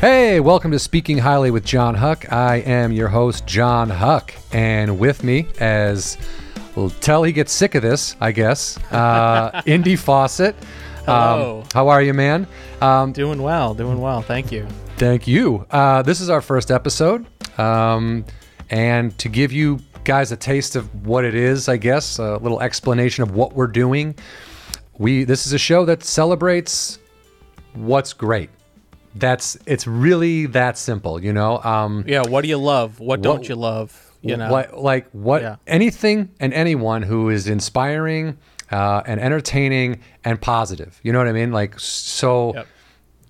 Hey, welcome to Speaking Highly with John Huck. I am your host, John Huck, and with me, as tell he gets sick of this, I guess, uh, Indy Fawcett. Hello. Um, how are you, man? Um, Doing well, doing well. Thank you. Thank you. Uh, this is our first episode. Um, and to give you guys a taste of what it is, I guess, a little explanation of what we're doing. We this is a show that celebrates what's great. That's it's really that simple, you know. Um, Yeah, what do you love? What don't you love? You know. like, like what Yeah. anything and anyone who is inspiring uh, and entertaining and positive. You know what I mean? Like so. Yep.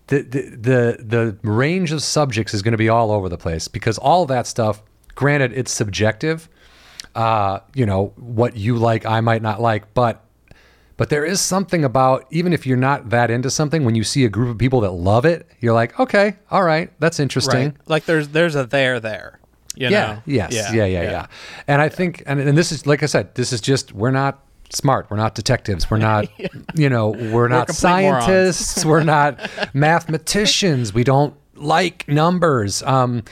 The, the the the range of subjects is going to be all over the place because all that stuff. Granted, it's subjective. Uh, you know what you like, I might not like, but but there is something about even if you're not that into something, when you see a group of people that love it, you're like, okay, all right, that's interesting. right. Like there's there's a there there. You Yeah. know? Yes. Yeah. Yeah. Yeah. And I think, and, and this is like I said, this is just we're not smart. We're not detectives. We're not, you know, we're not complete morons. scientists. we're not mathematicians. We don't like numbers. Um,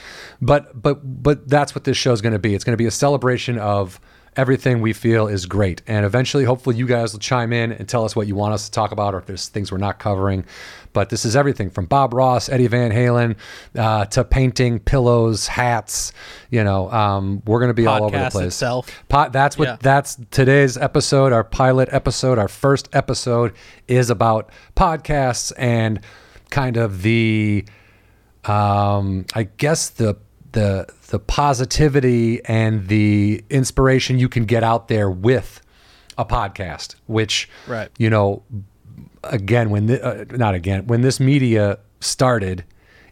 but but but that's what this show is going to be. It's going to be a celebration of everything we feel is great. And eventually, hopefully, you guys will chime in and tell us what you want us to talk about, or if there's things we're not covering. But this is everything from Bob Ross, Eddie Van Halen, uh, to painting, pillows, hats. You know, um, we're going to be all over the place. itself. That's what Yeah. that's today's episode. Our pilot episode, our first episode, is about podcasts and kind of the, um, I guess the the the positivity and the inspiration you can get out there with a podcast. Which, Right. you know, again when the, uh, not again when this media started,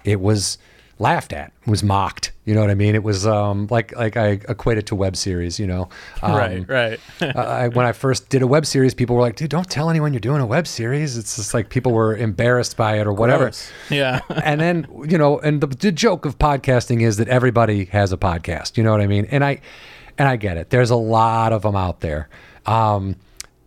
it was laughed at, was mocked. You know what I mean? It was um, like like I equate it to web series. You know, um, right. Right. uh, I, when I first did a web series, people were like, "Dude, don't tell anyone you're doing a web series." It's just like people were embarrassed by it or whatever. Gross. Yeah. and then you know, and the, the joke of podcasting is that everybody has a podcast. You know what I mean? And I and I get it. There's a lot of them out there. Um,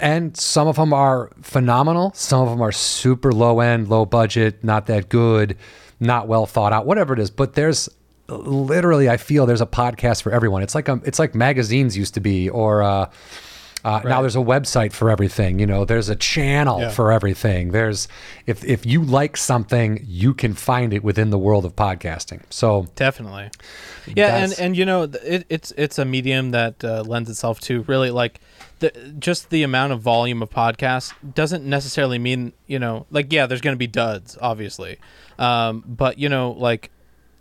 and some of them are phenomenal. Some of them are super low end, low budget, not that good, not well thought out, whatever it is. But there's literally, I feel there's a podcast for everyone. It's like a, it's like magazines used to be, or uh, uh, now there's a website for everything. You know, there's a channel Yeah. for everything. There's if if you like something, you can find it within the world of podcasting. So Definitely. Yeah, and and you know it, it's it's a medium that uh, lends itself to really like the just the amount of volume of podcasts doesn't necessarily mean you know like yeah there's going to be duds obviously, um, but you know like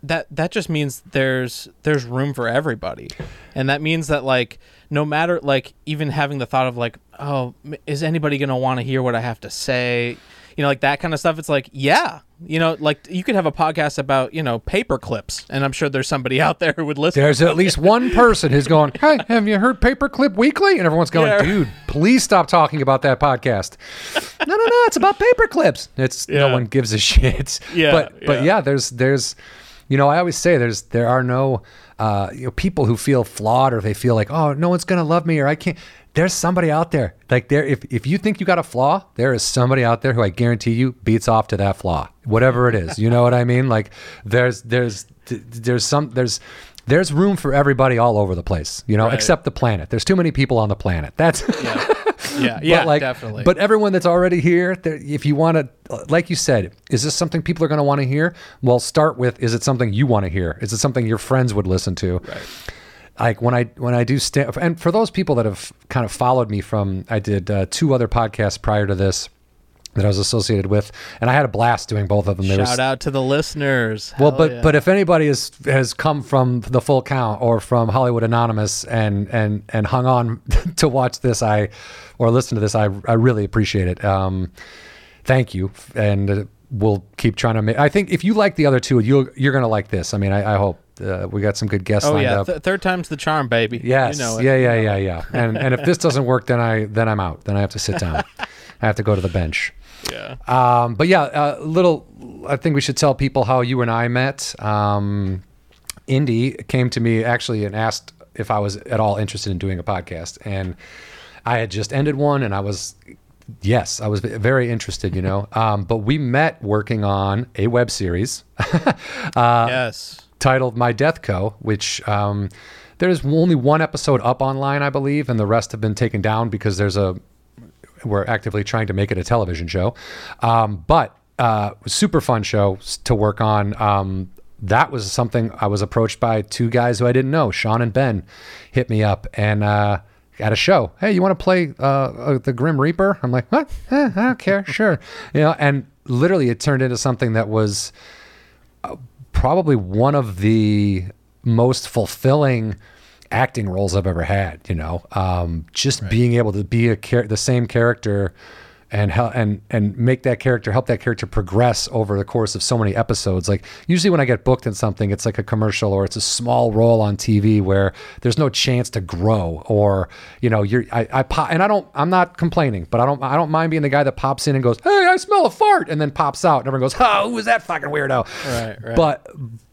that that just means there's there's room for everybody, and that means that like no matter like even having the thought of like oh is anybody going to want to hear what I have to say you know, like that kind of stuff. It's like, yeah, you know, like you could have a podcast about, you know, paper clips, and I'm sure there's somebody out there who would listen. there's at least one person who's going, "Hey, have you heard Paperclip Weekly?" And everyone's going, Yeah. "Dude, please stop talking about that podcast." no, no, no, it's about paper clips. It's no Yeah. one gives a shit. Yeah, but but yeah. yeah, there's there's, you know, I always say there's there are no, uh, you know, people who feel flawed or they feel like, oh, no one's gonna love me or I can't. There's somebody out there like there. If if you think you got a flaw, there is somebody out there who I guarantee you beats off to that flaw, whatever it is. You know what I mean? Like there's there's there's some there's there's room for everybody all over the place. You know, Right. except the planet. There's too many people on the planet. That's yeah, yeah, but like, definitely. But everyone that's already here, if you want to, like you said, is this something people are going to want to hear? Well, start with: is it something you want to hear? Is it something your friends would listen to? Right. Like when I when I do stand, and for those people that have kind of followed me from, I did uh, two other podcasts prior to this that I was associated with, and I had a blast doing both of them. They were shout out to the listeners. well, Hell but yeah. but if anybody has has come from the full count or from Hollywood Anonymous and and and hung on to watch this, I or listen to this, I I really appreciate it. Um, thank you, and uh, we'll keep trying to make. I think if you like the other two, you you're gonna like this. I mean, I, I hope uh, we got some good guests oh lined yeah, up. th- third time's the charm, baby. Yes. you know yeah, yeah, yeah, yeah. And and if this doesn't work, then I then I'm out. Then I have to sit down. I have to go to the bench. Yeah. Um, but yeah, uh, little. I think we should tell people how you and I met. Um, Indy came to me actually and asked if I was at all interested in doing a podcast, and I had just ended one, and I was yes, I was very interested, you know. Um, but we met working on a web series yes. titled My Death Co., which um, there's only one episode up online, I believe, and the rest have been taken down because there's a we're actively trying to make it a television show. Um, but uh, super fun show to work on. Um, that was something I was approached by two guys who I didn't know, Sean and Ben, hit me up and uh, at a show. Hey, you want to play uh, uh, the Grim Reaper? I'm like, what? Eh, I don't care. Sure, you know. And literally, it turned into something that was probably one of the most fulfilling acting roles I've ever had. You know, um, just being able to be a char- the same character and help and and make that character help that character progress over the course of so many episodes. Like usually when I get booked in something, it's like a commercial or it's a small role on TV where there's no chance to grow or you know you're I, I pop and I don't I'm not complaining, but I don't I don't mind being the guy that pops in and goes, hey, I smell a fart, and then pops out and everyone goes, oh, who is that fucking weirdo? Right, right. But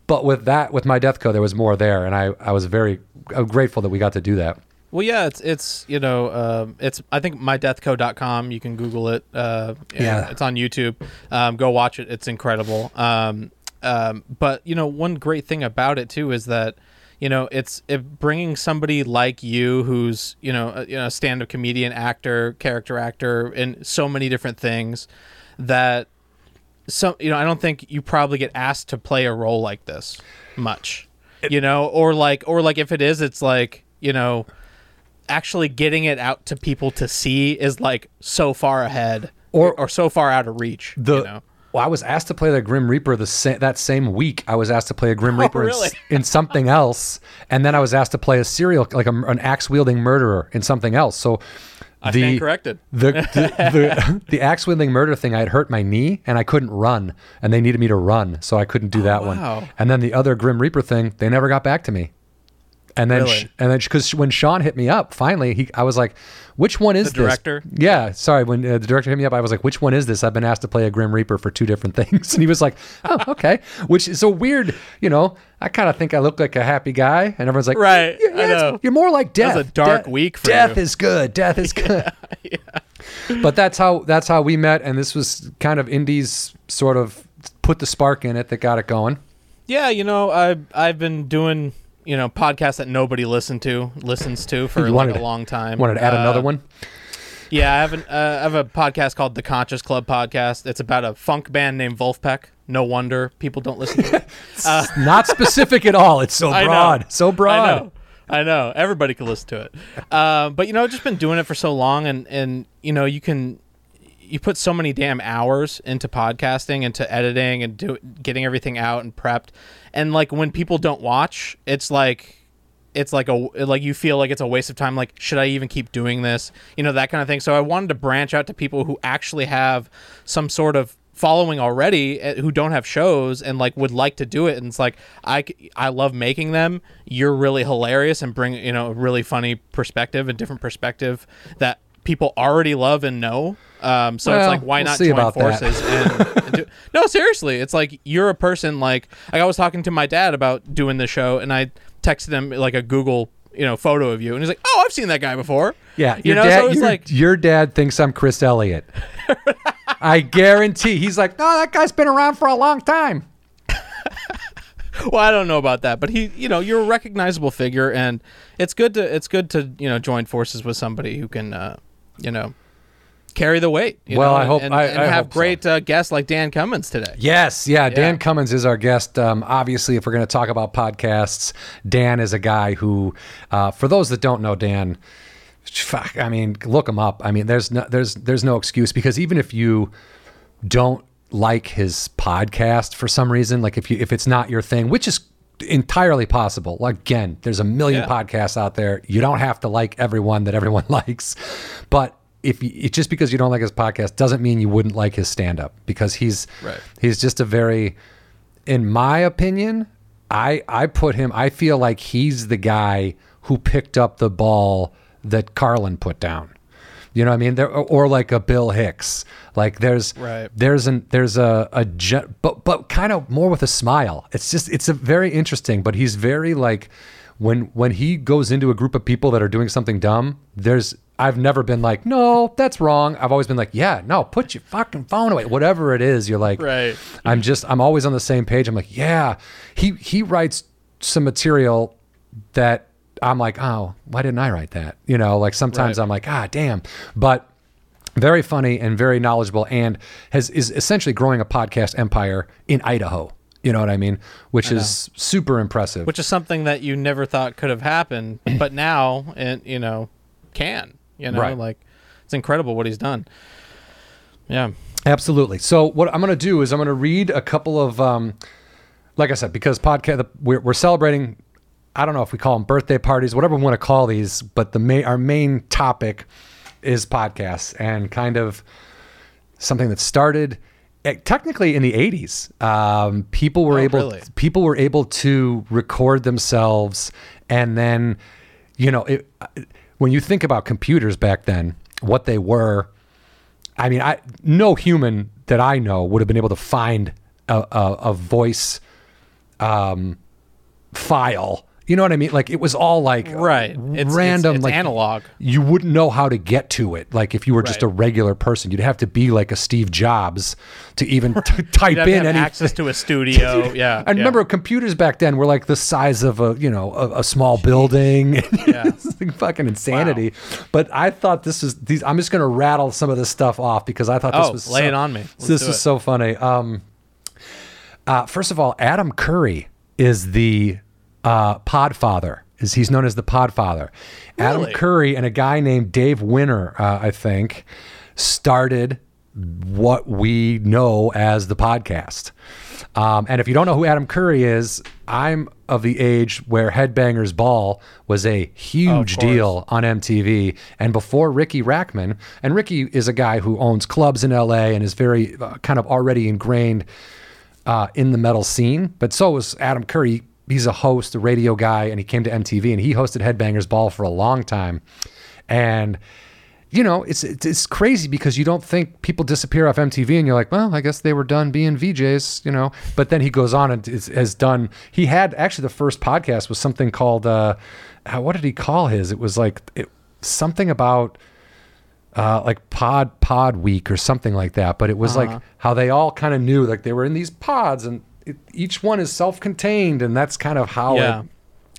but with that with my Death Co., there was more there, and I I was very uh, grateful that we got to do that. Well, yeah, it's it's you know um, it's I think mydeathco.com. You can Google it. Uh, Yeah. it's on YouTube. Um, go watch it. It's incredible. Um, um, but you know, one great thing about it too is that you know it's it bringing somebody like you, who's you know a, you know stand-up comedian, actor, character actor, in so many different things that some you know I don't think you probably get asked to play a role like this much. you know, or like or like if it is, it's like you know actually getting it out to people to see is like so far ahead Or- or so far out of reach. The you know? well, I was asked to play the Grim Reaper the sa- that same week. I was asked to play a Grim oh, Reaper in Oh, really? in, something else, and then I was asked to play a serial like a, an axe wielding murderer in something else. So. I stand corrected. The the, the, the axe wielding murder thing, I had hurt my knee and I couldn't run, and they needed me to run, so I couldn't do oh, that Oh, wow. one. And then the other Grim Reaper thing, they never got back to me. And then, Really? sh- and then, because when Sean hit me up, finally, he, I was like, "Which one is The director? this?" Yeah, sorry. When uh, the director hit me up, I was like, "Which one is this?" I've been asked to play a Grim Reaper for two different things, and he was like, "Oh, okay." Which is so weird, you know. I kind of think I look like a happy guy, and everyone's like, Right, yeah, I know. You're more like death. was a dark De- week for death you. is good. Death is good. Yeah. But that's how that's how we met, and this was kind of Indy's sort of put the spark in it that got it going. Yeah, you know, I I've been doing you know podcast that nobody listened to listens to for like a long time. Wanted to add Uh, another one. Yeah, I have an uh, I have a podcast called The Conscious Club Podcast. It's about a funk band named Vulfpeck. No wonder people don't listen to it. Not specific at all. It's so broad. So broad. I know. I know. Everybody can listen to it. Uh, but you know, I've just been doing it for so long, and and you know, you can you put so many damn hours into podcasting, into editing, and do getting everything out and prepped, and like when people don't watch, it's like. It's like a like you feel like it's a waste of time. Like, should I even keep doing this? You know that kind of thing. So I wanted to branch out to people who actually have some sort of following already uh, who don't have shows and like would like to do it and it's like i i love making them you're really hilarious and bring you know a really funny perspective and different perspective that people already love and know um, so it's like why we'll not join forces and, do, no seriously it's like you're a person like like I was talking to my dad about doing the show and I texted him like a Google you know photo of you and he's like oh I've seen that guy before Yeah, you your know dad. so it's like your dad thinks I'm Chris Elliott. I guarantee. He's like, no, that guy's been around for a long time. well i don't know about that but he you know you're a recognizable figure and it's good to it's good to you know join forces with somebody who can uh you know carry the weight you Well, know, I hope- and, I- and I have hope so. great uh, guests like dan cummins today Yes, yeah. Dan Cummins is our guest. Um, obviously, if we're going to talk about podcasts, Dan is a guy who, uh, for those that don't know Dan, fuck, I mean, look him up. I mean, there's no, there's there's no excuse because even if you don't like his podcast for some reason, like if you if it's not your thing, which is entirely possible. Again, there's a million Yeah. podcasts out there. You don't have to like everyone that everyone likes, but if you, just because you don't like his podcast doesn't mean you wouldn't like his stand up because he's Right. he's just a very in my opinion I I put him I feel like he's the guy who picked up the ball that Carlin put down. You know what I mean? There, or, like a Bill Hicks. Like there's Right. there's an there's a a but but kind of more with a smile. It's just it's a very interesting, but he's very like when when he goes into a group of people that are doing something dumb, there's I've never been like, no, that's wrong. I've always been like, yeah, no, put your fucking phone away. Whatever it is, you're like, Right. I'm just, I'm always on the same page. I'm like, yeah, he he writes some material that I'm like, oh, why didn't I write that? You know, like sometimes Right. I'm like, ah, damn. But very funny and very knowledgeable, and has is essentially growing a podcast empire in Idaho. You know what I mean? Which is super impressive. Which is something that you never thought could have happened, but now and you know can. You know, Right. like it's incredible what he's done. Yeah. Absolutely. So what I'm going to do is I'm going to read a couple of, um, like I said, because podcast we're, we're celebrating. I don't know if we call them birthday parties, whatever we want to call these, but the main our main topic is podcasts and kind of something that started eh, technically in the 80s. Um, people were Oh, able really? people were able to record themselves and then you know it, when you think about computers back then what they were I mean, I no human that I know would have been able to find a, a, a voice um, file. You know what I mean? Like it was all like Right. It's- it's- random, it's like analog. You wouldn't know how to get to it. Like if you were just Right. a regular person, you'd have to be like a Steve Jobs to even t- type in any access to a studio. Yeah. I remember computers back then were like the size of a you know a, a small building. Yeah. it's like fucking insanity. But I thought this is these. I'm just gonna rattle some of this stuff off because I thought this Oh, was lay so- it on me. Let's this is so funny. Um, uh, first of all, Adam Curry is the uh, Podfather. Is he's known as the Podfather? Adam Curry and a guy named Dave Winer, uh, I think, started what we know as the podcast. Um, and if you don't know who Adam Curry is, I'm of the age where Headbangers Ball was a huge course. deal on MTV. And before Riki Rachtman, and Riki is a guy who owns clubs in LA and is very uh, kind of already ingrained uh, in the metal scene. But so was Adam Curry. He's a host, a radio guy, and he came to MTV and he hosted Headbangers Ball for a long time. And you know, it's, it's it's crazy because you don't think people disappear off MTV, and you're like, well, I guess they were done being VJs, you know. But then he goes on and is, has done. He had actually the first podcast was something called uh, uh, what did he call his? It was like it, something about uh, like pod pod week or something like that. But it was Uh-huh. like how they all kind of knew like they were in these pods, and it, each one is self-contained, and that's kind of how Yeah. it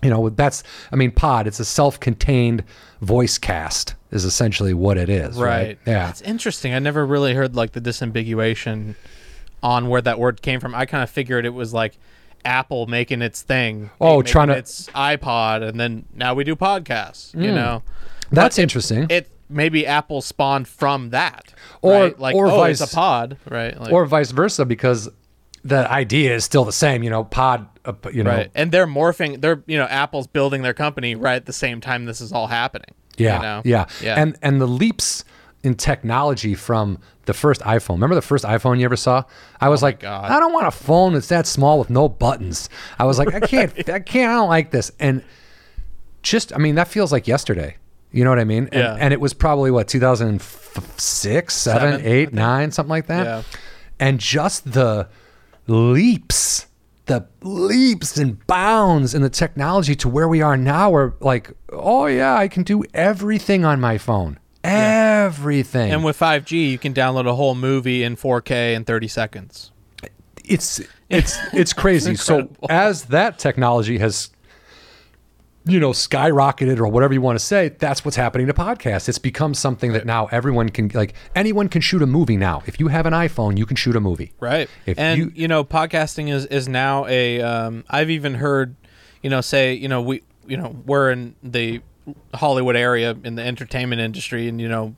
you know that's i mean pod it's a self-contained voice cast is essentially what it is right, Right. yeah It's interesting. I never really heard like the disambiguation on where that word came from. I kind of figured it was like Apple making its thing. Oh, trying to- its iPod, and then now we do podcasts. You hmm. know, that's interesting it maybe Apple spawned from that, Or- right? like or oh, vice- it's a pod, right? Like, or vice versa because the idea is still the same you know pod uh, you know right, and they're morphing. They're you know Apple's building their company right at the same time this is all happening. yeah you know? yeah yeah, and and the leaps in technology from the first iphone remember the first iphone you ever saw i was like Oh God. i don't want a phone that's that small with no buttons i was like i can't i can't i don't like this and just i mean that feels like yesterday you know what i mean and, Yeah. and it was probably what 2006 7 Seven, I 8 9 something like that Yeah. and just the leaps. The leaps and bounds in the technology to where we are now where like oh yeah i can do everything on my phone. Everything. And with 5G, you can download a whole movie in 4K in 30 seconds. it's it's it's crazy. So as that technology has you know skyrocketed or whatever you want to say that's what's happening to podcasts. It's become something that now everyone can like anyone can shoot a movie now. If you have an iphone you can shoot a movie. Right. If and you- you, know, podcasting is is now a um I've even heard, you know, say, you know, we you know, we're in the Hollywood area in the entertainment industry and you know,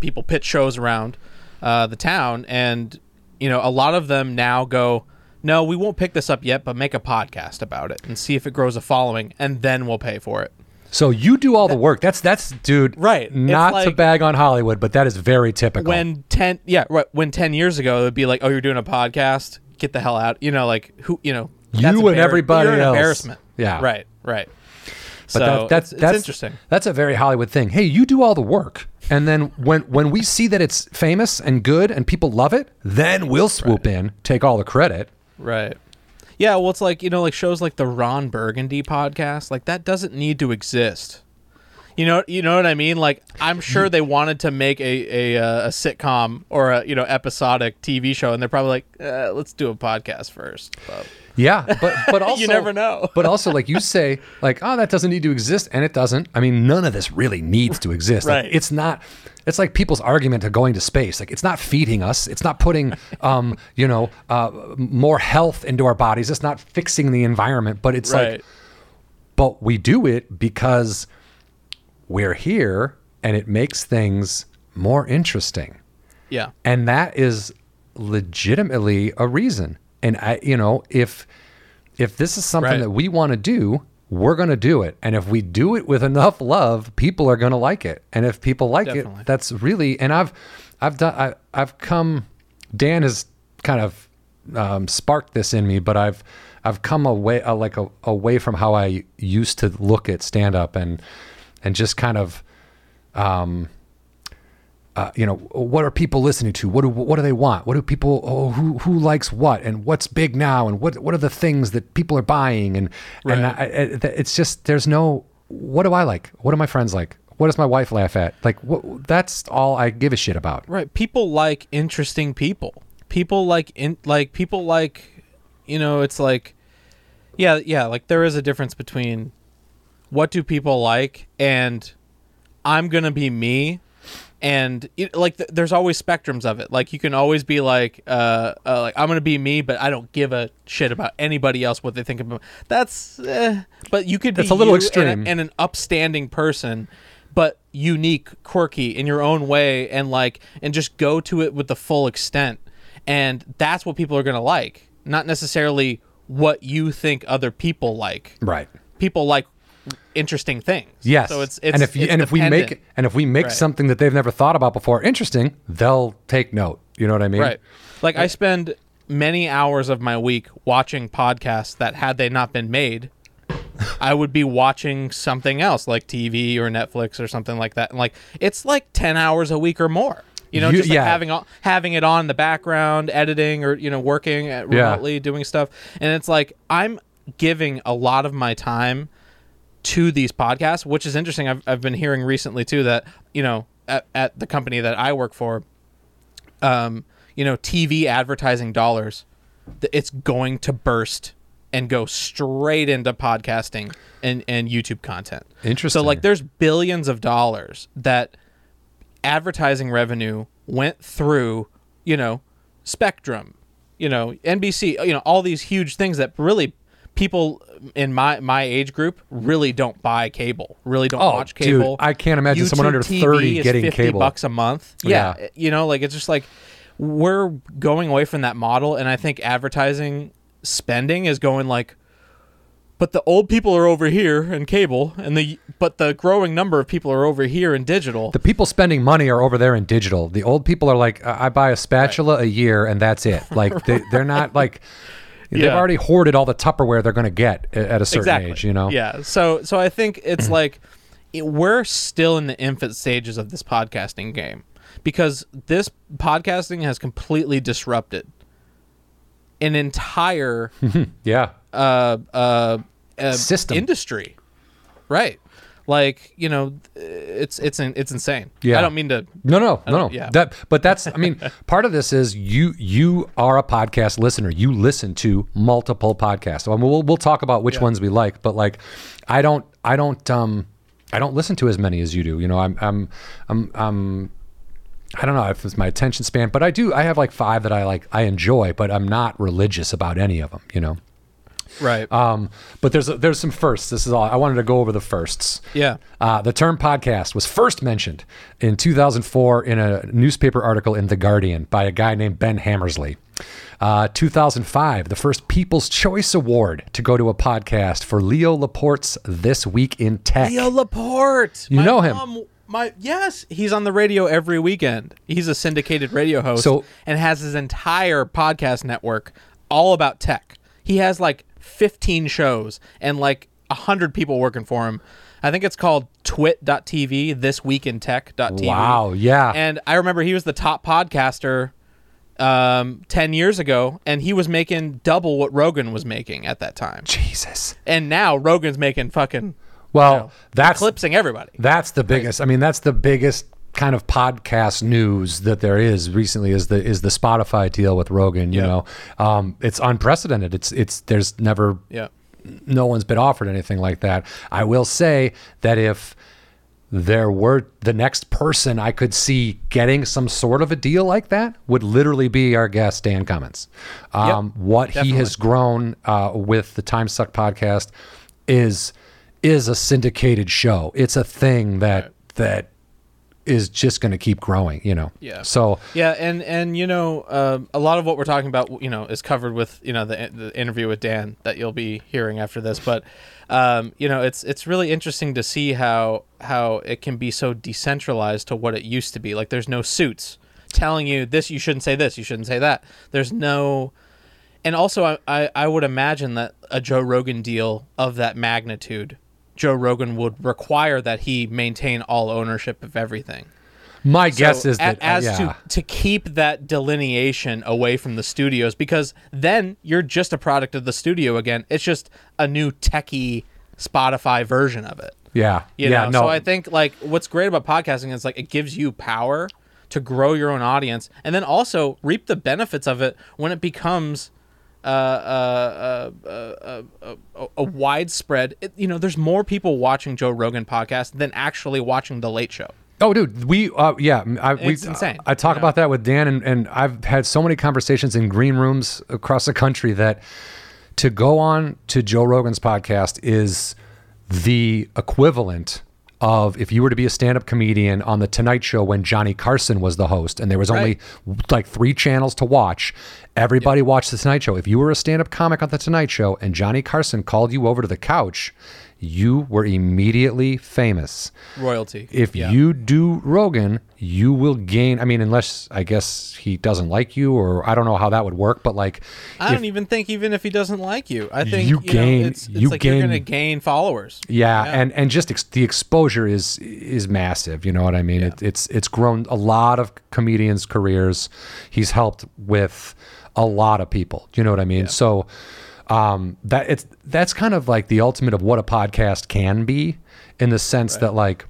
people pitch shows around uh the town and you know, a lot of them now go no, we won't pick this up yet, but make a podcast about it and see if it grows a following, and then we'll pay for it. So you do all the work. That's that's dude. Right. Not to bag on Hollywood, but that is very typical. When ten, yeah, right. When ten years ago, it would be like, oh, you're doing a podcast, get the hell out. You know, like who, you know, You that's and everybody you're an else. embarrassment. Yeah. Right. Right. but so that, that's that's interesting. That's a very Hollywood thing. Hey, you do all the work, and then when when we see that it's famous and good and people love it, then we'll swoop in, take all the credit. Right. Yeah. Well, it's like you know, like shows like the Ron Burgundy podcast, like that doesn't need to exist. You know, you know what I mean. Like, I'm sure they wanted to make a a, uh, a sitcom or a you know episodic TV show, and they're probably like, uh, let's do a podcast first. But Yeah, but but also you never know. but also, like you say, like oh, that doesn't need to exist, and it doesn't. I mean, none of this really needs to exist. Like, Right. it's not. It's like people's argument to going to space. Like it's not feeding us. It's not putting, um, you know, uh, more health into our bodies. It's not fixing the environment. But it's right, like, but we do it because we're here, and it makes things more interesting. Yeah, and that is legitimately a reason. And i you know if if this is something Right. that we want to do we're going to do it. And if we do it with enough love people are going to like it. And if people like Definitely. it that's really and i've i've done I, i've come dan has kind of um, sparked this in me but i've i've come away uh, like a, away from how i used to look at stand up and and just kind of um uh, you know, what are people listening to? What do what do they want? What do people? Oh, who who likes what? And what's big now? And what what are the things that people are buying? And and I, I, it's just there's no. What do I like? What do my friends like? What does my wife laugh at? Like what? That's all I give a shit about. right. People like interesting people. People like in like people like, you know, it's like, yeah, yeah. Like there is a difference between what do people like and I'm gonna be me, and it, like th- there's always spectrums of it. Like you can always be like, uh, uh, like I'm gonna be me, but I don't give a shit about anybody else what they think about. That's, eh. but you could be That's a little you and extreme. and an upstanding person, but unique, quirky in your own way, and like and just go to it with the full extent, and that's what people are gonna like, not necessarily what you think other people like Right. people like interesting things. Yes. So it's, it's and if you, and if we make and if we make Right. something that they've never thought about before interesting, they'll take note. You know what I mean? right, like I spend many hours of my week watching podcasts that had they not been made, I would be watching something else like TV or Netflix or something like that. And like it's like ten hours a week or more. You know, You- just like yeah. having having it on in the background, editing or you know working at Yeah. remotely doing stuff, and it's like I'm giving a lot of my time to these podcasts, which is interesting. I've, I've been hearing recently too that you know at, at the company that I work for, um, you know, TV advertising dollars, it's going to burst and go straight into podcasting and and YouTube content. Interesting. So like, there's billions of dollars that advertising revenue went through, you know, Spectrum, you know, NBC, you know, all these huge things that really people in my my age group really don't buy cable, really don't Oh, watch dude. I can't imagine someone under TV 30 is getting 50 cable. bucks a month. Yeah, Yeah. you know, like it's just like we're going away from that model, and I think advertising spending is going like but the old people are over here in cable and the but the growing number of people are over here in digital The people spending money are over there in digital. The old people are like, I I buy a spatula a year and that's it. Like they, they're not like they've already hoarded all the Tupperware they're going to get at a certain exactly age. You know? yeah so so i think it's like it, we're still in the infant stages of this podcasting game because this podcasting has completely disrupted an entire Yeah. uh, uh, uh, System. industry, right? Like you know, it's it's it's insane. Yeah. I don't mean to. No, no, no, no. yeah. That, but that's. I mean, part of this is you. You are a podcast listener. You listen to multiple podcasts. I mean, we'll we'll talk about which Yeah. ones we like. But like, I don't. I don't. Um, I don't listen to as many as you do. You know, I'm. I'm. I'm. I'm I don't know if it's my attention span, but I do. I have like five that I like. I enjoy, but I'm not religious about any of them. You know. Right. Um, but there's there's some firsts. This is all I wanted to go over the firsts. yeah. Uh, the term podcast was first mentioned in 2004 in a newspaper article in The Guardian by a guy named Ben Hammersley. Uh, 2005, the first People's Choice Award to go to a podcast for Leo Laporte's This Week in Tech. Leo Laporte. You My know him. mom- my yes, he's on the radio every weekend. He's a syndicated radio host So- and has his entire podcast network all about tech. He has like 15 shows and like 100 people working for him. I think it's called twit.tv, this week in tech.tv. Wow, yeah. And I remember he was the top podcaster um 10 years ago and he was making double what Rogan was making at that time. Jesus. And now Rogan's making fucking Well, you know, that's eclipsing everybody. That's the biggest. I mean, that's the biggest kind of podcast news that there is recently is the is the Spotify deal with Rogan. You Yeah. know, um, it's unprecedented. It's it's there's never Yeah. no one's been offered anything like that. I will say that if there were the next person I could see getting some sort of a deal like that would literally be our guest Dan Cummins. Um, what he has grown uh, with the Time Suck podcast is is a syndicated show. It's a thing that that is just going to keep growing. You know. Yeah. So Yeah, and and you know, um, a lot of what we're talking about, you know, is covered with you know the the interview with Dan that you'll be hearing after this. But um, you know, it's it's really interesting to see how how it can be so decentralized to what it used to be. Like, there's no suits telling you this, you shouldn't say this, you shouldn't say that. There's no, and also I I, I would imagine that a Joe Rogan deal of that magnitude. Joe Rogan would require that he maintain all ownership of everything. my guess So is a- that uh, as yeah. to to keep that delineation away from the studios because then you're just a product of the studio again. It's just a new techie Spotify version of it. yeah. You yeah. know, no. so I think like what's great about podcasting is like it gives you power to grow your own audience and then also reap the benefits of it when it becomes uh, uh, uh, a widespread. It, you know, there's more people watching Joe Rogan podcast than actually watching The Late Show. Oh, dude, we uh, yeah, I, we, It's insane, I talk you know? about that with Dan, and, and I've had so many conversations in green rooms across the country that to go on to Joe Rogan's podcast is the equivalent of if you were to be a stand-up comedian on the Tonight Show when Johnny Carson was the host, and there was only like three channels to watch. Everybody watched the Tonight Show. If you were a stand-up comic on the Tonight Show and Johnny Carson called you over to the couch, you were immediately famous Royalty. if Yeah. you do Rogan, you will gain. I mean, unless I guess he doesn't like you, or I don't know how that would work. But like, I don't even think even if he doesn't like you, I think You you, gain- know, it's, it's you like you're gain- gonna gain followers. yeah, and and just ex- the exposure is is massive. You know what I mean? It, it's it's grown a lot of comedians' careers. He's helped with a lot of people. Do you know what I mean? So. Um, that it's that's kind of like the ultimate of what a podcast can be, in the sense that like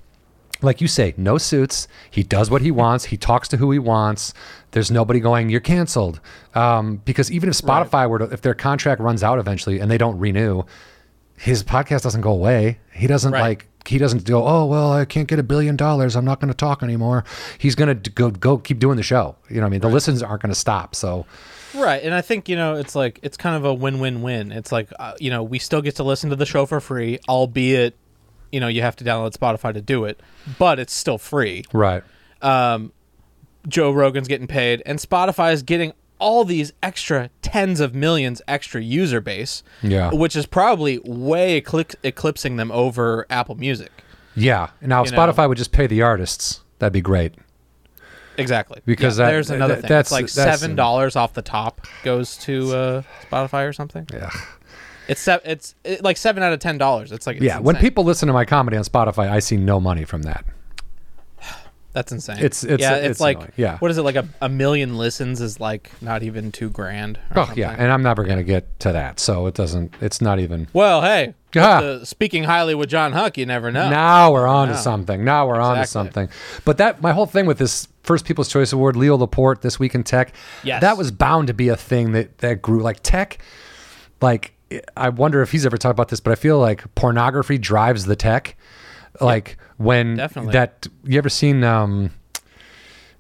like you say, no suits. He does what he wants. He talks to who he wants. There's nobody going, you're canceled. Um, because even if Spotify were to, if their contract runs out eventually and they don't renew, his podcast doesn't go away. He doesn't Right. like, he doesn't go, oh, well, I can't get a billion dollars. I'm not going to talk anymore. He's going to go, go keep doing the show. You know what I mean? The listens aren't going to stop. So, Right, and I think you know it's like it's kind of a win-win-win. It's like uh, you know we still get to listen to the show for free, albeit you know you have to download Spotify to do it, but it's still free. right. Um, Joe Rogan's getting paid, and Spotify is getting all these extra tens of millions extra user base, Yeah. which is probably way eclip- eclipsing them over Apple Music. Yeah. Now, if You know. Spotify would just pay the artists, that'd be great. Exactly, Because Yeah, that- there's another that- thing. that's- It's like that's- seven dollars off the top goes to uh, Spotify or something. Yeah. It's se- it's it, like seven out of ten dollars. It's like it's Yeah. When insane. people listen to my comedy on Spotify, I see no money from that. That's insane. It's- it's- yeah, it's it's, like annoying. Yeah. What is it like a, a million listens is like not even two grand. Or Oh something. yeah, and I'm never going to get to that, so it doesn't. It's not even. Well, hey, Ah. the- speaking highly with John Huck, you never know. Now we're on to something. Now we're on to something. But that my whole thing with this first People's Choice Award, Leo Laporte, this week in tech. Yes. that was bound to be a thing that that grew. Like tech, like I wonder if he's ever talked about this, but I feel like pornography drives the tech. Like when Definitely. that you ever seen um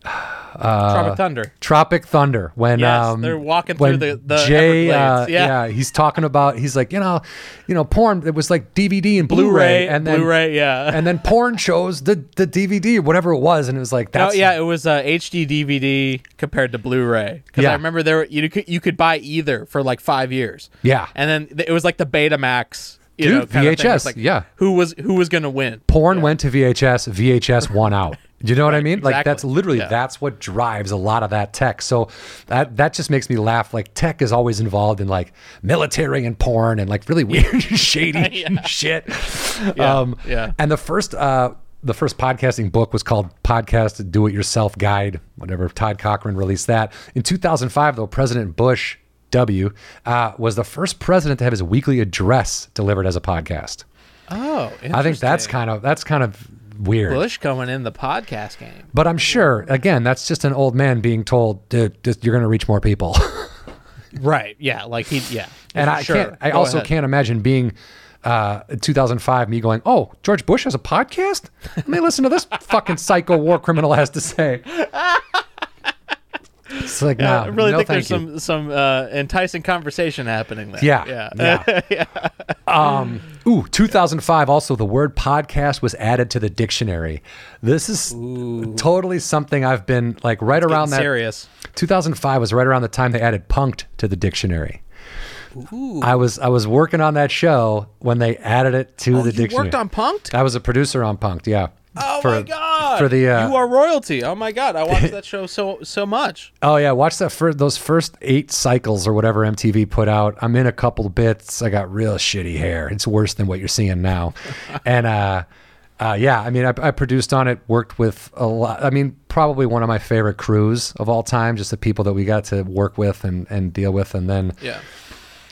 Tropic Thunder. Tropic Thunder when Yes, um they're walking through the- the Jay uh, yeah. Yeah. he's talking about he's like you know you know porn it was like DVD and Blu-ray, Blu-ray, and then Blu-ray, yeah. and then porn shows the the DVD whatever it was and it was like No, that's yeah, it was uh, HD DVD compared to Blu-ray because Yeah. I remember there were, you could you could buy either for like five years. Yeah. and then it was like the Betamax. You Dude, know, kind of thing. VHS, like, yeah. Who was who was gonna win? porn went to VHS VHS won out you know what I mean like that's literally Yeah. that's what drives a lot of that tech so that that just makes me laugh like tech is always involved in like military and porn and like really weird shady shit Yeah, um yeah. and the first uh the first podcasting book was called Podcast Do It Yourself Guide, whatever. Todd Cochran released that. In 2005, though, President Bush W uh, was the first president to have his weekly address delivered as a podcast. Oh, I think that's kind of that's kind of weird. Bush coming in the podcast game. But I'm sure, again, that's just an old man being told, dude, just, you're going to reach more people. Right. Yeah. Like he. Yeah. and I Sure. can't. I Go also ahead. can't imagine being uh, 2005, me going, "Oh, George Bush has a podcast. Let me listen to this fucking psycho war criminal has to say." It's like, Yeah, no, I really no, think there's you. some some uh, enticing conversation happening there. Yeah, Yeah. yeah. Um, ooh, 2005. Also, the word podcast was added to the dictionary. This is totally something I've been like right around that. serious. 2005 was right around the time they added punked to the dictionary. Ooh. I was I was working on that show when they added it to Oh, the you dictionary. worked on Punked? I was a producer on Punked, yeah. Oh For- my god! For the uh, you are royalty. Oh my god! I watched that show so so much. oh yeah, watch that for those first eight cycles or whatever MTV put out. I'm in a couple bits. I got real shitty hair. It's worse than what you're seeing now. and uh, uh, yeah, I mean, I, I produced on it. Worked with a lot. I mean, probably one of my favorite crews of all time. Just the people that we got to work with and and deal with. And then Yeah.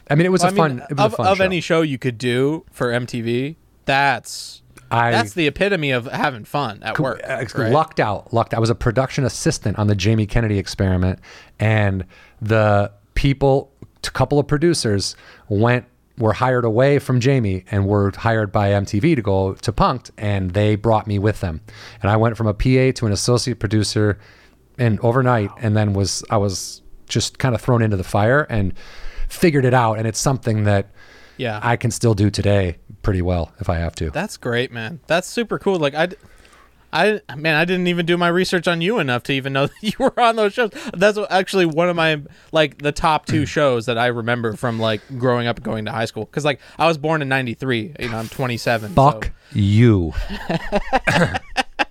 I mean, it was Well, a I fun. it was of, a fun of show. any show you could do for MTV, that's I that's the epitome of having fun at work. uh, right? lucked out lucked i was a production assistant on the jamie kennedy experiment and the people a couple of producers went were hired away from jamie and were hired by mtv to go to punked and they brought me with them and i went from a pa to an associate producer and overnight and then was i was just kind of thrown into the fire and figured it out and it's something that Yeah. i can still do today pretty well if i have to That's great, man. That's super cool. Like I, I man, I didn't even do my research on you enough to even know that you were on those shows. That's actually one of my like the top two shows that I remember from like growing up and going to high school. Because like I was born in '93. You know, I'm 27. fuck you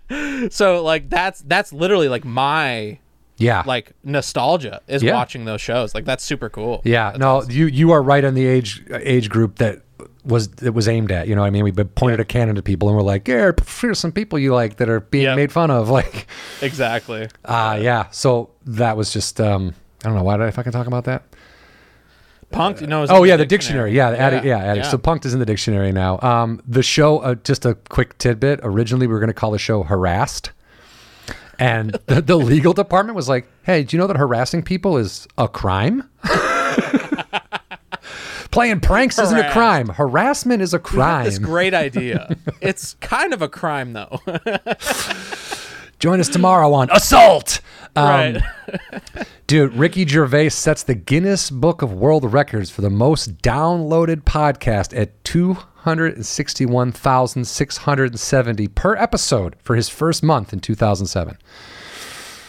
So, so like that's that's literally like my yeah like nostalgia is Yeah. watching those shows. Like that's super cool. Yeah, no, you you are right on the age age group that was it was aimed at. You know, what I mean, we pointed a cannon to people and we're like, yeah, here's some people you like that are being Yep. made fun of. Like, Exactly. uh yeah. So that was just um, I don't know why did I fucking talk about that. Punked, you know. Oh yeah, the dictionary. Yeah, the added, yeah, yeah. So punked is in the dictionary now. Um, the show. Uh, just a quick tidbit. Originally, we were going to call the show harassed, and the, the legal department was like, "Hey, do you know that harassing people is a crime?" Playing pranks isn't a crime. Harassment is a had This crime. great idea. it's kind of a crime though. Join us tomorrow on Assault. Um, right. Dude, Ricky Gervais sets the Guinness Book of World Records for the most downloaded podcast at 261,670 per episode for his first month in 2007.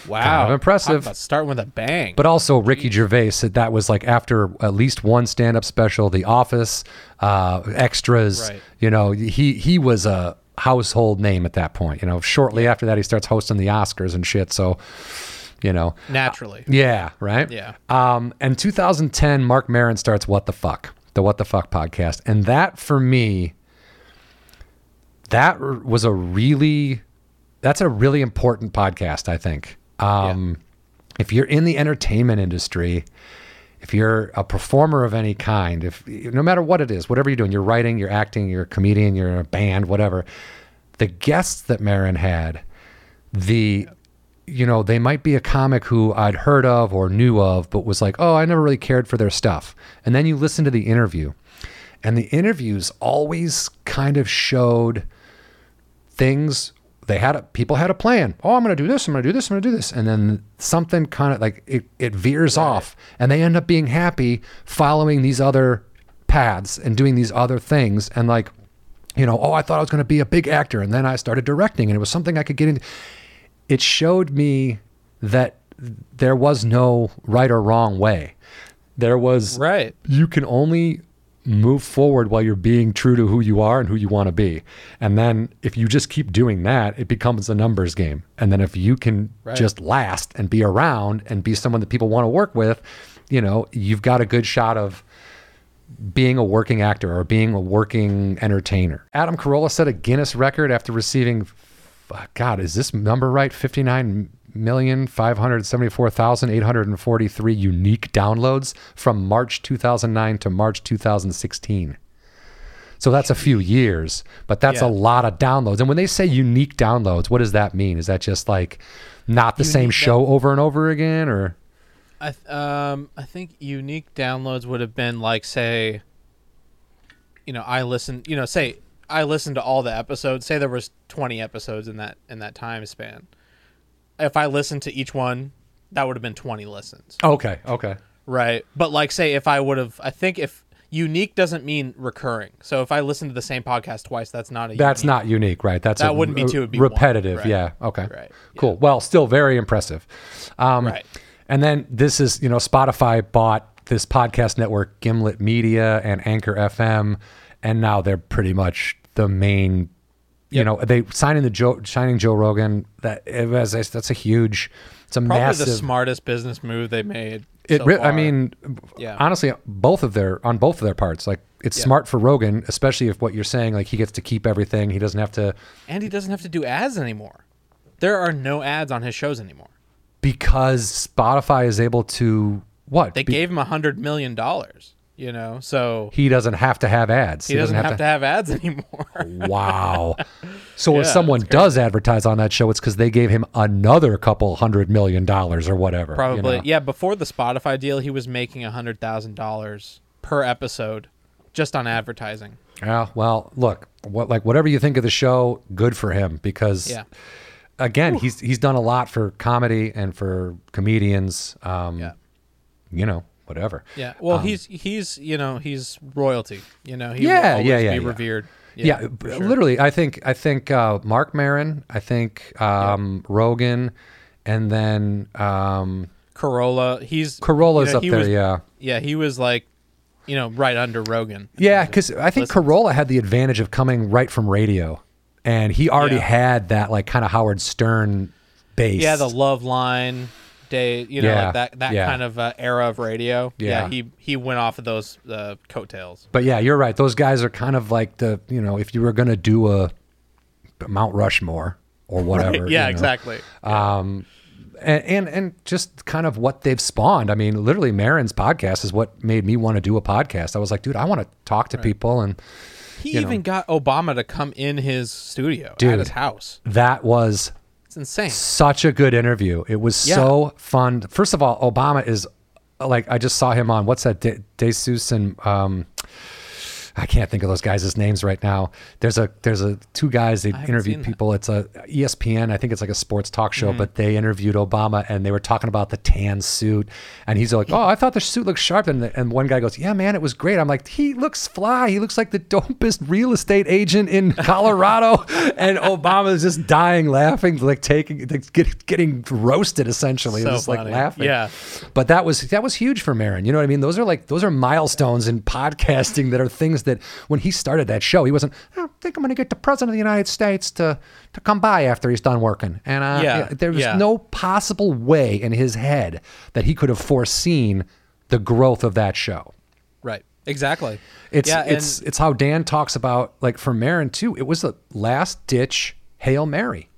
Wow. Kind of impressive. Starting with a bang. But also, Ricky Gervais said that was like after at least one stand-up special, The Office, uh, extras. Right. You know, he he was a household name at that point. You know, shortly after that, he starts hosting the Oscars and shit. So, you know, Naturally. yeah, right. Yeah. Um, and 2010, Marc Maron starts What the Fuck, the What the Fuck podcast, and that for me, that was a really, that's a really important podcast. I think. Um, If you're in the entertainment industry, if you're a performer of any kind, if no matter what it is, whatever you're doing, you're writing, you're acting, you're a comedian, you're in a band, whatever, the guests that Maron had, the you know, they might be a comic who I'd heard of or knew of, but was like, oh, I never really cared for their stuff. And then you listen to the interview, and the interviews always kind of showed things they had a, people had a plan. Oh, I'm going to do this. I'm going to do this. I'm going to do this. And then something kind of like it, it veers off and they end up being happy following these other paths and doing these other things. And like, you know, oh, I thought I was going to be a big actor. And then I started directing and it was something I could get into. It showed me that there was no right or wrong way. There was Right. you can only move forward while you're being true to who you are and who you want to be. And then if you just keep doing that, it becomes a numbers game. And then if you can Right. just last and be around and be someone that people want to work with, you know, you've got a good shot of being a working actor or being a working entertainer. Adam Carolla set a Guinness record after receiving God, is this number right? 59,574,843 unique downloads from March 2009 to March 2016. So that's a few years, but that's Yeah. a lot of downloads. And when they say unique downloads, what does that mean? Is that just like not the same Unique- show over and over again, or I th- um I think unique downloads would have been like say you know, I listen, you know, say I listened to all the episodes, say there was 20 episodes in that in that time span. If I listened to each one, that would have been 20 listens. okay, okay, Right. But like say if I would have I think if unique doesn't mean recurring. So if I listen to the same podcast twice, that's not a unique. that's unique. not unique, right? That's That a- wouldn't be two, it'd be one, repetitive. right. Yeah. Okay. Right, Cool. Well, still very impressive. Um, Right. And then this is, you know, Spotify bought this podcast network, Gimlet Media and Anchor FM, and now they're pretty much the main. You Yep. know, they signing the Joe, signing Joe Rogan. That it was, that's a huge. It's a Probably massive. the smartest business move they made. It, so I mean, Yeah. honestly, both of their on both of their parts, like it's Yeah. smart for Rogan, especially if what you're saying, like he gets to keep everything. He doesn't have to and he doesn't have to do ads anymore. There are no ads on his shows anymore. because Spotify is able to what? They Be- gave him a hundred million dollars, you know, so he doesn't have to have ads. he, doesn't, have, to, have ads anymore. Wow. So if someone does advertise on that show, it's because they gave him another couple hundred million dollars or whatever. you Probably, know? yeah. Before the Spotify deal, he was making a hundred thousand dollars per episode just on advertising. Yeah. Well, look, what like whatever you think of the show, good for him because Yeah, again, he's he's done a lot for comedy and for comedians. Um, yeah, You know, whatever. yeah. Well, he's he's you know he's royalty. You know, he Um, Yeah, will yeah, always yeah, be yeah. revered. Yeah, b- sure. literally. I think I think uh, Marc Maron, I think um, Rogan, and then um, Carolla. He's Carolla's you know, up he there. was- yeah, yeah. He was like, you know, right under Rogan. yeah. Because I think Listens. Corolla had the advantage of coming right from radio, and he already Yeah. had that like kind of Howard Stern base. Yeah, the Love Line day, you know, Yeah, like that that yeah. kind of uh, era of radio. Yeah. he he went off of those uh, coattails. But yeah, you're right. Those guys are kind of like the you know if you were gonna do a Mount Rushmore or whatever. yeah, you know. exactly. um, and, and and just kind of what they've spawned. I mean, literally, Maron's podcast is what made me want to do a podcast. I was like, dude, I want to talk to people, and He you know. even got Obama to come in his studio Dude. at his house. that was It's insane. such a good interview. It was so fun. First of all, Obama is like I just saw him on what's that? De, Desus and um, I can't think of those guys' names right now. There's a there's a two guys they interviewed seen that. people. It's a ESPN. I think it's like a sports talk show, Mm-hmm. but they interviewed Obama and they were talking about the tan suit. And he's like, "Oh, I thought the suit looked sharp." And, the, and one guy goes, "Yeah, man, it was great." I'm like, "He looks fly. He looks like the dopest real estate agent in Colorado." and Obama's just dying laughing, like taking like get, getting roasted essentially, So just like laughing. Yeah. But that was that was huge for Maron. You know what I mean? Those are like those are milestones in podcasting that are things that when he started that show, he wasn't. "Oh, I think I'm going to get the president of the United States to to come by after he's done working. And uh, Yeah, there was yeah. no possible way in his head that he could have foreseen the growth of that show. Right. Exactly. It's yeah, it's and it's how Dan talks about like for Maron too. It was a last ditch hail mary.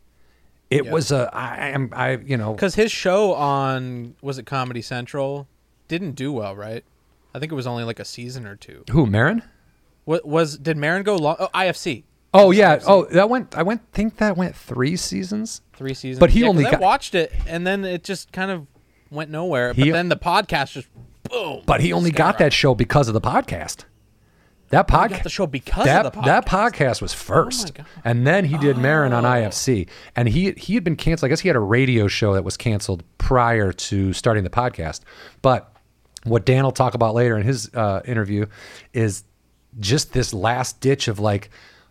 It Yeah. was a I am I you know because his show on was it Comedy Central didn't do well, right? I think it was only like a season or two. who Maron. What was did Maron go long? Oh, IFC Oh yeah. Oh, that went. I went. Think that went three seasons. three seasons. But he Yeah, only I watched it, and then it just kind of went nowhere. He- but then the podcast just boom. But he only got that show because of the podcast. That podcast. the show because That, of the podcast. Oh that podcast was first, God. and then he did Maron on IFC, and he he had been canceled. I guess he had a radio show that was canceled prior to starting the podcast. But what Dan will talk about later in his uh, interview is just this last ditch of like,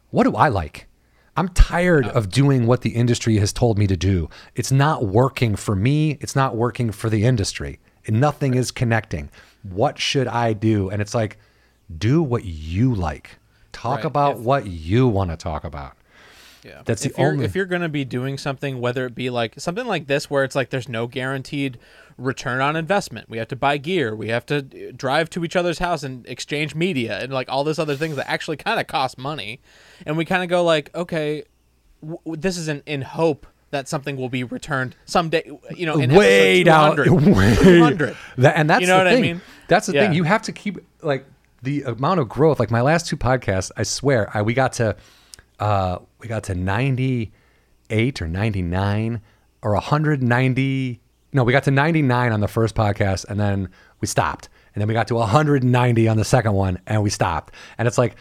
what do I like? I'm tired of doing what the industry has told me to do. It's not working for me. It's not working for the industry. And nothing is connecting. What should I do? And it's like, do what you like. Talk Right. about If- what you want to talk about. Yeah. That's if the you're, only- If you're going to be doing something, whether it be like something like this, where it's like there's no guaranteed return on investment. We have to buy gear. We have to drive to each other's house and exchange media and like all this other things that actually kind of cost money. And we kind of go like, okay, w- this is in, in hope that something will be returned someday. You know, in way down, way 200. That, and that's You know the what I mean? That's the Yeah. thing. You have to keep like the amount of growth, like my last two podcasts, I swear, I we got to uh we got to 98 or 99 or 190 no, we got to 99 on the first podcast and then we stopped. And then we got to 190 on the second one and we stopped. And it's like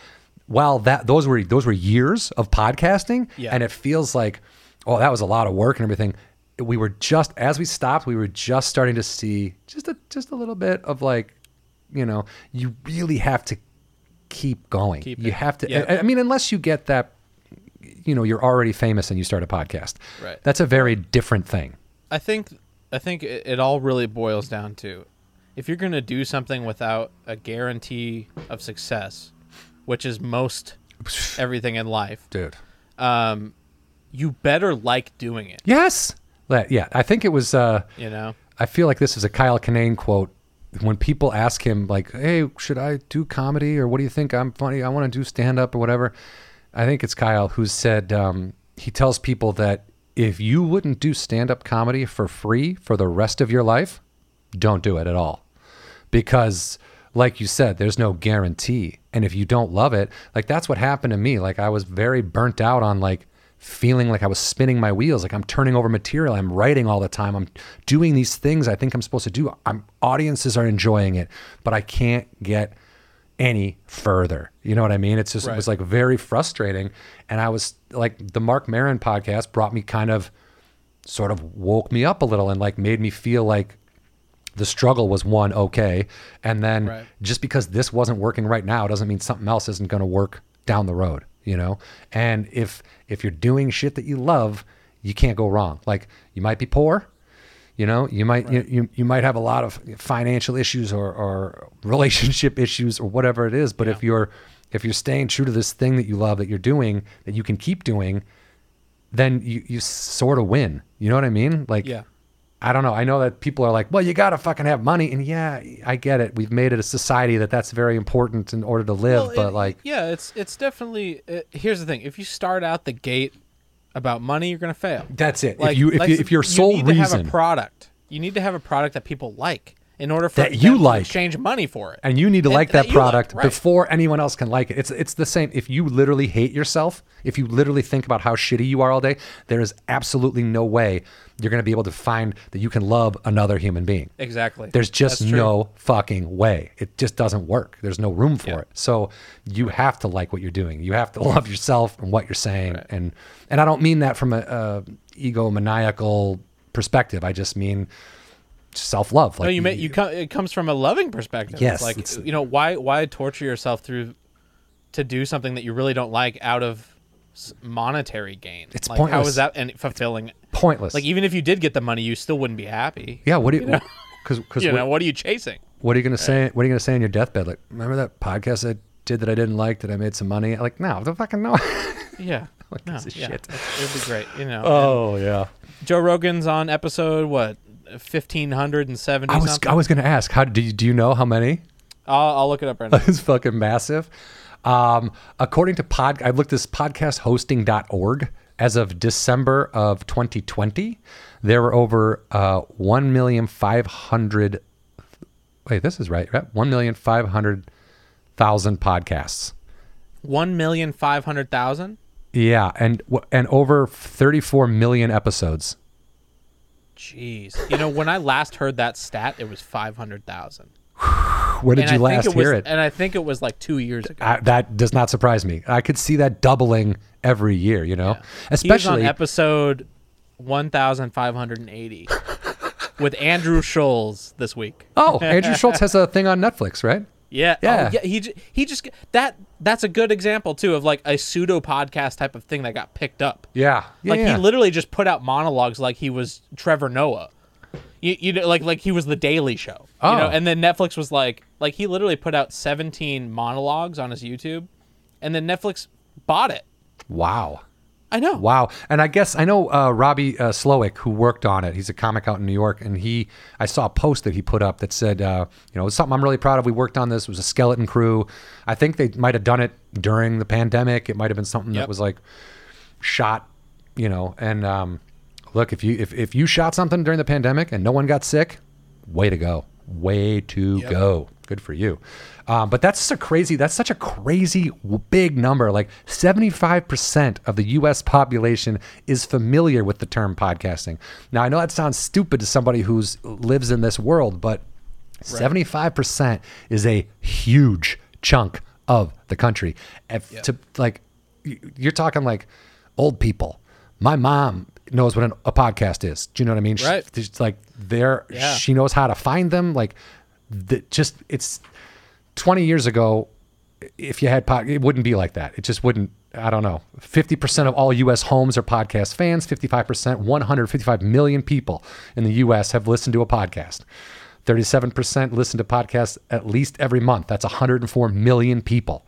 well, that those were those were years of podcasting Yeah. and it feels like oh, that was a lot of work and everything. We were just as we stopped, we were just starting to see just a just a little bit of like you know, you really have to keep going. Keep you have to. Yeah. I, I mean, unless you get that, you know, you're already famous and you start a podcast. Right. That's a very different thing. I think I think it, it all really boils down to if you're going to do something without a guarantee of success, which is most everything in life, Dude. um, you better like doing it. Yes. Yeah. I think it was. Uh, You know, I feel like this is a Kyle Kinane quote. When people ask him, like, "Hey, should I do comedy or what do you think? I'm funny. I want to do stand up or whatever." I think it's Kyle who said um, he tells people that if you wouldn't do stand up comedy for free for the rest of your life, don't do it at all, because like you said, there's no guarantee. And if you don't love it, like that's what happened to me. Like I was very burnt out on like feeling like I was spinning my wheels, like I'm turning over material, I'm writing all the time, I'm doing these things I think I'm supposed to do. I'm audiences are enjoying it, but I can't get any further. You know what I mean? It's just it was like very frustrating. And I was like the Marc Maron podcast brought me kind of sort of woke me up a little and like made me feel like the struggle was one okay and then Right. just because this wasn't working right now doesn't mean something else isn't going to work down the road you know and if if you're doing shit that you love you can't go wrong like you might be poor you know you might you, you, you might have a lot of financial issues or, or relationship issues or whatever it is but if you're if you're staying true to this thing that you love that you're doing that you can keep doing then you, you sort of win you know what i mean like yeah. I don't know. I know that people are like, well, you got to fucking have money. And yeah, I get it. We've made it a society that that's very important in order to live. Well, but it- like, yeah, it's it's definitely. Uh, here's the thing: if you start out the gate about money, you're gonna fail. that's it. Like if you if, like, you, if your sole you need to have reason a product, you need to have a product that people like in order for That you them to like. exchange money for it. and you need to And like that that you like, product right. before anyone else can like it. It's it's the same. If you literally hate yourself, if you literally think about how shitty you are all day, there is absolutely no way you're going to be able to find that you can love another human being. exactly. There's just That's true. no fucking way. It just doesn't work. There's no room for Yeah. it. So you have to like what you're doing. You have to love yourself and what you're saying. And and I don't mean that from a, a egomaniacal perspective. I just mean self love. Like no, you may, you come. It comes from a loving perspective. Yes, It's like it's- you know why why torture yourself through to do something that you really don't like out of monetary gain. It's like, pointless. is that and fulfilling? Pointless. Like even if you did get the money, you still wouldn't be happy. yeah. What do you? Because because You what, know what are you chasing? what are you gonna say? What are you gonna say on your deathbed? Like remember that podcast I did that I didn't like that I made some money? Like no, the fucking no. Yeah. What No, yeah, shit? It'd be great. You know. oh yeah. Joe Rogan's on episode what fifteen hundred and seventy. I was something. I was gonna ask how do you do you know how many? I'll, I'll look it up right now. It's fucking massive. Um, according to pod, I looked this podcasthosting.org. As of December of 2020, there were over uh, 1 million 500. Wait, this is right, right? 1 million 500,000 podcasts. One million five hundred thousand. Yeah, and and over 34 million episodes. Jeez. You know, when I last heard that stat, it was five hundred thousand. Where did And you I last it was, hear it? And I think it was like two years ago. I, that does not surprise me. I could see that doubling every year. You know, on especially episode one thousand five hundred and eighty with Andrew Schulz this week. oh, Andrew Schulz has a thing on Netflix, right? Yeah, Yeah. Oh, yeah. He he just that that's a good example too of like a pseudo podcast type of thing that got picked up. Yeah, yeah, Like yeah. he literally just put out monologues like he was Trevor Noah. You, you know, like like he was the Daily Show. You know, Oh. and then Netflix was like like he literally put out 17 monologues on his YouTube, and then Netflix bought it. Wow. I know. Wow. And I guess I know uh, Robbie uh, Slowik, who worked on it. He's a comic out in New York. And he, I saw a post that he put up that said, uh, you know, it's something I'm really proud of. We worked on this. It was a skeleton crew. I think they might have done it during the pandemic. It might have been something that was like shot, you know. And um, look, if you if, if you shot something during the pandemic and no one got sick, way to go. way to Yep. go. Good for you. Um, but that's a crazy. That's such a crazy big number. Like seventy-five percent of the U.S. population is familiar with the term podcasting. Now I know that sounds stupid to somebody who's lives in this world, but seventy-five percent is a huge chunk of the country. If To like, you're talking like old people. My mom knows what an, a podcast is. Do you know what I mean? She- Right. It's like there, Yeah. she knows how to find them. Like, the, just it's 20 years ago. If you had pod, it wouldn't be like that. It just wouldn't. I don't know. 50% of all U.S. homes are podcast fans. 55%, 155 million people in the U.S. have listened to a podcast. 37% listen to podcasts at least every month. That's 104 million people.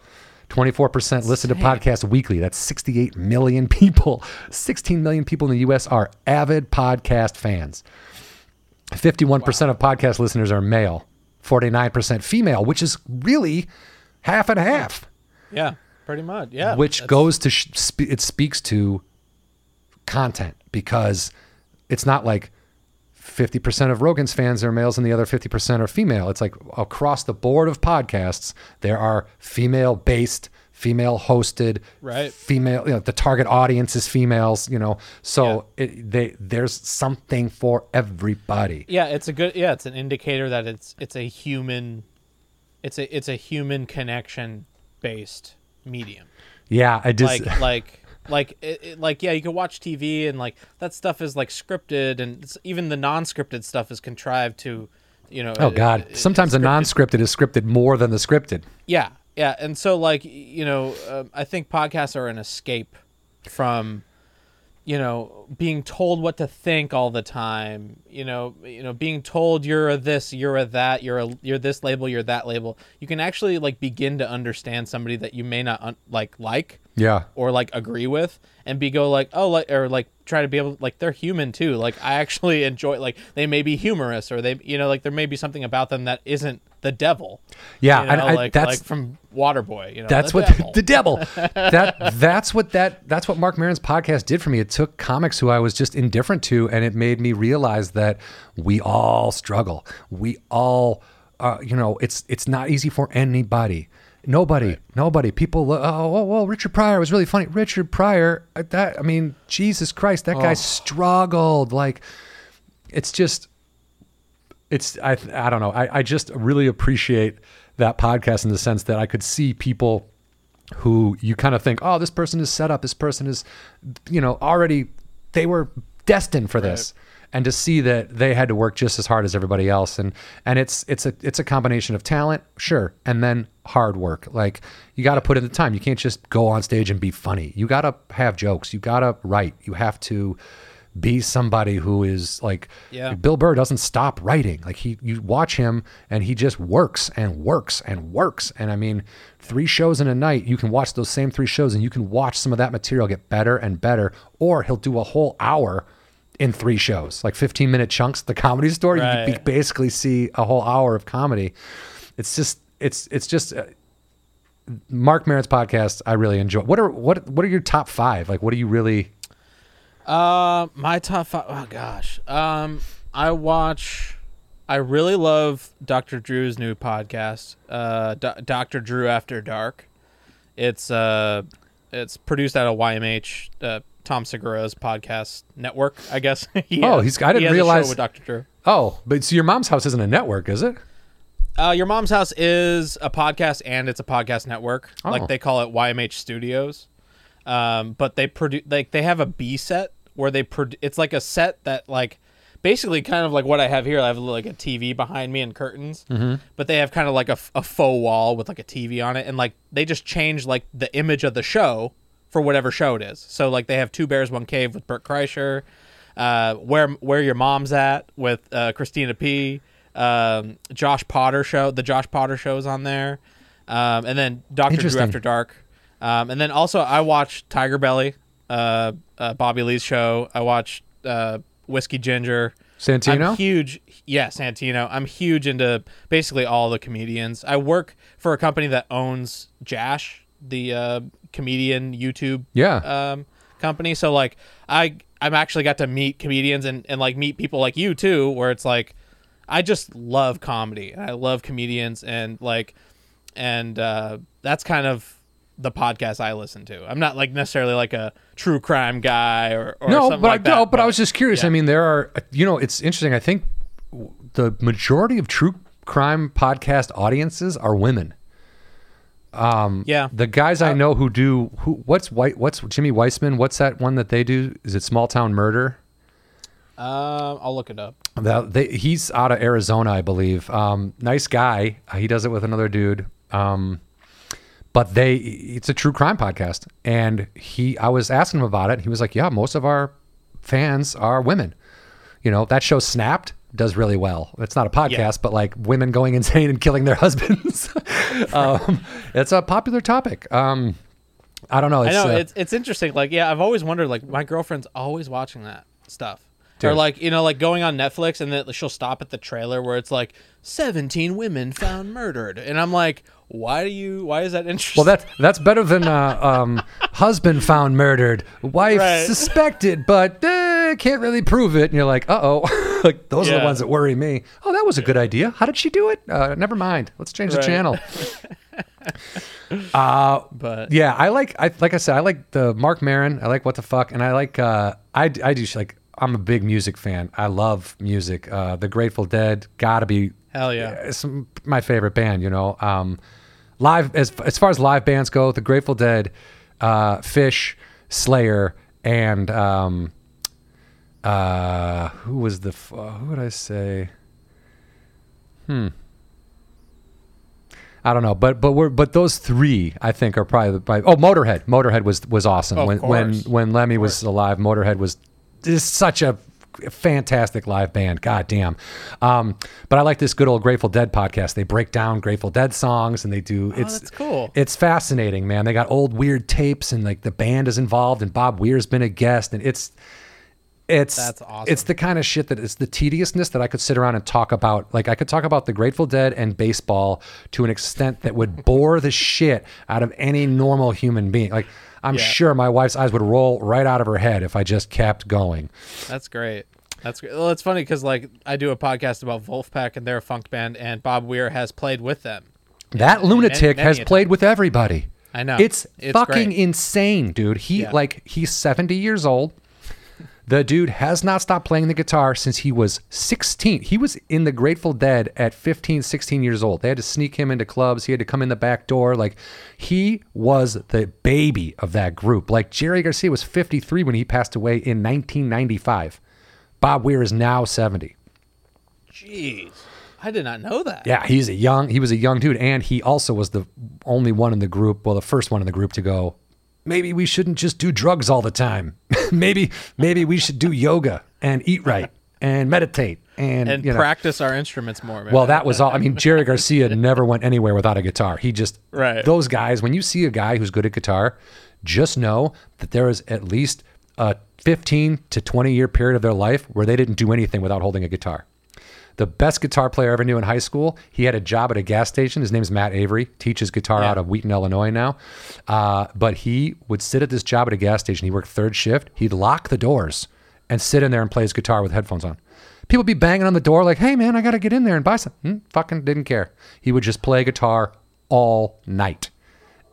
24% listen to podcasts weekly. That's 68 million people. 16 million people in the US are avid podcast fans. 51% of podcast listeners are male, 49% female, which is really half and half, Yeah, pretty much. Yeah, which that's- goes to sh- it speaks to content because it's not like 50% of Rogan's fans are males and the other 50% are female. It's like across the board of podcasts, there are female based, female hosted, Right. female, you know, the target audience is females, you know. So it, they there's something for everybody. Yeah, it's a good. Yeah, it's an indicator that it's it's a human, it's a it's a human connection based medium. Yeah, I just like like like it, it- like yeah you can watch tv and like that stuff is like scripted and it's, even the non-scripted stuff is contrived to you know Oh God! Sometimes the non-scripted is scripted more than the scripted. yeah yeah and so like you know um, i think podcasts are an escape from you know being told what to think all the time you know you know being told you're a this you're a that you're a you're this label you're that label. You can actually like begin to understand somebody that you may not un- like like Yeah, or like agree with and be go like oh like or like try to be able like they're human too. Like i actually enjoy like they may be humorous or they you know like there may be something about them that isn't the devil yeah. you know, and I, like, that's like from waterboy you know that's the what devil. the devil. that that's what that that's what Marc Maron's podcast did for me. It took comics who I was just indifferent to, and it made me realize that we all struggle. We all, uh, you know, it's it's not easy for anybody. Nobody, nobody. People, oh, oh, well, Richard Pryor was really funny. Richard Pryor, uh, that I mean, Jesus Christ, that guy struggled. Like, it's just it's I I don't know. I, I just really appreciate that podcast in the sense that I could see people who you kind of think, oh, this person is set up. This person is, you know, already they were destined for this, and to see that they had to work just as hard as everybody else, and and it's it's a it's a combination of talent, sure, and then hard work. Like you got to put in the time. You can't just go on stage and be funny. You got to have jokes. You got to write. You have to be somebody who is like Yeah. Bill Burr doesn't stop writing. Like he, you watch him and he just works and works and works. And I mean, three shows in a night, you can watch those same three shows and you can watch some of that material get better and better. Or he'll do a whole hour in three shows, like 15 minute chunks. The comedy store, you basically see a whole hour of comedy. It's just, it's, it's just. Uh, Marc Maron's podcast, I really enjoy. What are what what are your top five? Like, what do you really? Uh, my top five. Oh gosh. Um, I watch. I really love Dr. Drew's new podcast, uh, Do- Dr. Drew After Dark. It's uh, it's produced out of YMH, uh, Tom Segura's podcast network, I guess. He Oh, he's- I didn't he has a show realize- with Dr. Drew. Oh, but so your mom's house isn't a network, is it? Uh, Your Mom's House is a podcast and it's a podcast network. Oh. Like they call it YMH Studios. Um, but they produce like they have a B set where they produ- it's like a set that like basically kind of like what I have here. I have like a TV behind me and curtains, mm-hmm. but they have kind of like a, a, faux wall with like a TV on it, and like they just change like the image of the show for whatever show it is. So like they have Two Bears One Cave with Bert Kreischer, uh, where where your mom's at with uh, Christina P. Um, Josh Potter show, the Josh Potter show is on there, um, and then Doctor Drew After Dark, um, and then also I watch Tiger Belly, uh, uh, Bobby Lee's show. I watch uh, Whiskey Ginger. Santino? I'm huge. Yeah, Santino. I'm huge into basically all the comedians. I work for a company that owns Jash, the uh, comedian YouTube Yeah. um, company. So like I I'm actually got to meet comedians and, and like meet people like you too, where it's like I just love comedy. I love comedians and like and uh that's kind of the podcast I listen to. I'm not like necessarily like a true crime guy or, or no, something but like I that. no, but I was just curious. yeah. I mean, there are you know, it's interesting. I think the majority of true crime podcast audiences are women. yeah. The guys I know who do who what's white what's Jimmie Whisman? What's that one that they do? Is it Small Town Murder? Um, I'll look it up. That they, he's out of Arizona, I believe. Um, nice guy. He does it with another dude. Um, but they, it's a true crime podcast, and he, I was asking him about it. He was like, "Yeah, most of our fans are women. You know, that show Snapped does really well. It's not a podcast, Yeah. but like women going insane and killing their husbands. um, it's a popular topic. Um, I don't know. It's, I know uh, it's it's interesting. Like, yeah, I've always wondered. Like, my girlfriend's always watching that stuff, or like you know, like going on Netflix and then she'll stop at the trailer where it's like seventeen women found murdered, and I'm like, why do you? Why is that interesting? Well, that's that's better than uh, um, husband found murdered, wife Right. suspected, but uh, can't really prove it. And you're like, uh oh, like those are the ones that worry me. Oh, that was a good idea. How did she do it? Uh, never mind. Let's change the Right. channel. but Yeah, I like. I like I said, I like the Marc Maron. I like what the fuck, and I like. Uh, I I do like. I'm a big music fan. I love music. Uh, the Grateful Dead gotta be hell yeah, it's my favorite band. You know, um, live as as far as live bands go, the Grateful Dead, uh, Phish, Slayer, and um, uh, who was the f- uh, who would I say? Hmm. I don't know, but but we're but those three I think are probably the probably, oh Motorhead Motorhead was was awesome when when when Lemmy was alive Motorhead was just such a fantastic live band god damn um, but I like this good old Grateful Dead podcast they break down Grateful Dead songs and they do it's Oh, that's cool. it's fascinating man they got old weird tapes and like the band is involved and Bob Weir's been a guest and it's it's That's awesome. It's the kind of shit that it's the tediousness that I could sit around and talk about. Like I could talk about the Grateful Dead and baseball to an extent that would bore the shit out of any normal human being. Like I'm Yeah. sure my wife's eyes would roll right out of her head if I just kept going. That's great. That's great. Well, it's funny because like I do a podcast about Vulfpeck and they're a funk band, and Bob Weir has played with them. That lunatic many has played with everybody. I know. It's, It's fucking great. insane, dude. He Yeah. like he's 70 years old. The dude has not stopped playing the guitar since he was 16. He was in the Grateful Dead at 15, 16 years old. They had to sneak him into clubs. He had to come in the back door. Like he was the baby of that group. Like Jerry Garcia was 53 when he passed away in 1995. Bob Weir is now 70. Jeez, I did not know that. Yeah, he's a young. He was a young dude, and he also was the only one in the group. Well, the first one in the group to go. Maybe we shouldn't just do drugs all the time. maybe maybe we should do yoga and eat right and meditate and, and you know. practice our instruments more. Well, that was all. I mean, Jerry Garcia never went anywhere without a guitar. He just Right. Those guys. When you see a guy who's good at guitar, just know that there is at least a 15 to 20 year period of their life where they didn't do anything without holding a guitar. The best guitar player I ever knew in high school, he had a job at a gas station. His name's Matt Avery, teaches guitar Yeah. out of Wheaton, Illinois now. Uh, but he would sit at this job at a gas station. He worked third shift. He'd lock the doors and sit in there and play his guitar with headphones on. People would be banging on the door like, hey, man, I got to get in there and buy some. Hmm, fucking didn't care. He would just play guitar all night.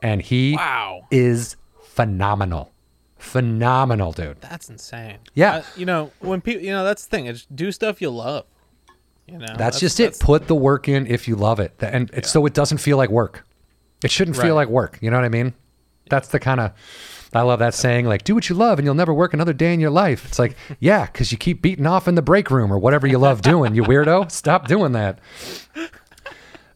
And he Wow. is phenomenal. Phenomenal, dude. That's insane. Yeah. Uh, you know, when people, you know, that's the thing. It's do stuff you love. You know, That's, just it. Put the work in if you love it, and it's so it doesn't feel like work. It shouldn't feel like work. You know what I mean? That's the kind of. I love that saying, like, do what you love and you'll never work another day in your life. It's like, yeah, because you keep beating off in the break room or whatever you love doing, you weirdo. Stop doing that.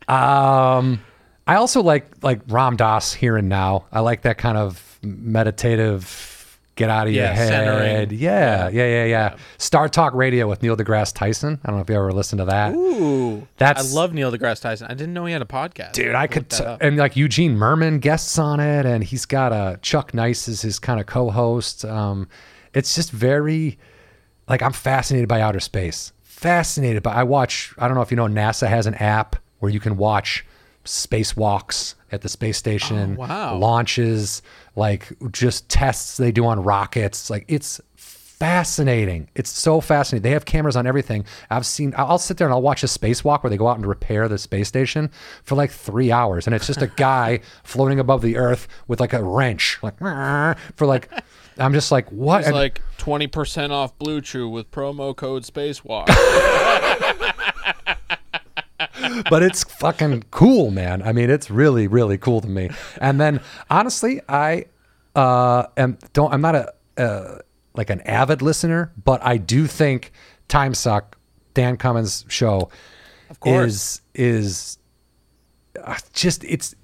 Um, I also like like Ram Dass here and now. I like that kind of meditative, get out of your head. centering. Yeah, yeah, yeah, yeah, Star Talk Radio with Neil deGrasse Tyson. I don't know if you ever listened to that. Ooh, That's- I love Neil deGrasse Tyson. I didn't know he had a podcast. Dude, I Look could, t- and like Eugene Mirman guests on it, and he's got uh, Chuck Nice as his kind of co-host. Um, it's just very, like, I'm fascinated by outer space. Fascinated by. I watch. I don't know if you know, NASA has an app where you can watch spacewalks at the space station, Oh, wow. launches, like just tests they do on rockets. Like it's fascinating. It's so fascinating. They have cameras on everything. I've seen. I'll sit there and I'll watch a spacewalk where they go out and repair the space station for like three hours, and it's just a guy floating above the Earth with like a wrench, like for like. I'm just like, what? It's like twenty percent off Blue Chew with promo code Spacewalk. but it's fucking cool, man. I mean, it's really, really cool to me. And then honestly, I uh am don't I'm not a uh, like an avid listener, but I do think Time Suck, Dan Cummins show, Of course. is is uh, just it's.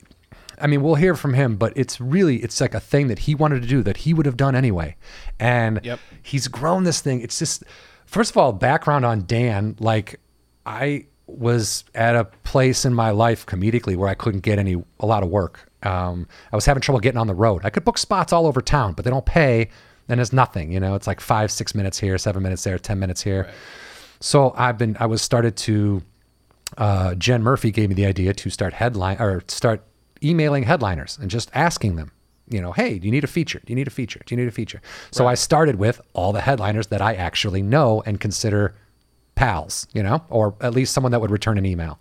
I mean, we'll hear from him, but it's really it's like a thing that he wanted to do that he would have done anyway, and Yep. he's grown this thing. It's just first of all, background on Dan. Like I was at a place in my life comedically where I couldn't get any a lot of work. Um, I was having trouble getting on the road. I could book spots all over town, but they don't pay. And it's nothing, you know. It's like five, six minutes here, seven minutes there, ten minutes here. So I've been, I was started to. Uh, Jen Murphy gave me the idea to start headline or start emailing headliners and just asking them, you know, hey, do you need a feature? Do you need a feature? Do you need a feature? So I started with all the headliners that I actually know and consider pals, you know, or at least someone that would return an email.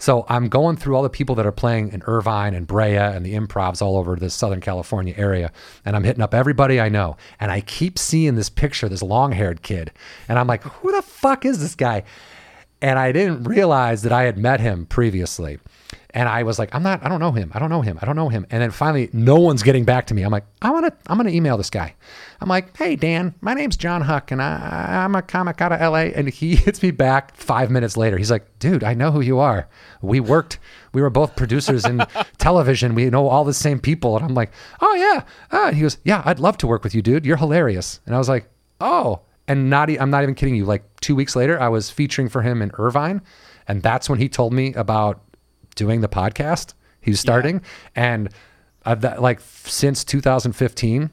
So I'm going through all the people that are playing in Irvine and Brea and the improvs all over the Southern California area. And I'm hitting up everybody I know. And I keep seeing this picture, this long haired kid. And I'm like, who the fuck is this guy? And I didn't realize that I had met him previously. And I was like, I'm not, I don't know him. I don't know him. I don't know him. And then finally, no one's getting back to me. I'm like, I want to, I'm going to email this guy. I'm like, hey, Dan, my name's John Huck and I, I'm a comic out of LA. And he hits me back five minutes later. He's like, dude, I know who you are. We worked, we were both producers in television. We know all the same people. And I'm like, oh, yeah. Uh, and he goes, yeah, I'd love to work with you, dude. You're hilarious. And I was like, oh. And not, I'm not even kidding you. Like two weeks later, I was featuring for him in Irvine. And that's when he told me about doing the podcast. He's starting, and I've that, like since 2015,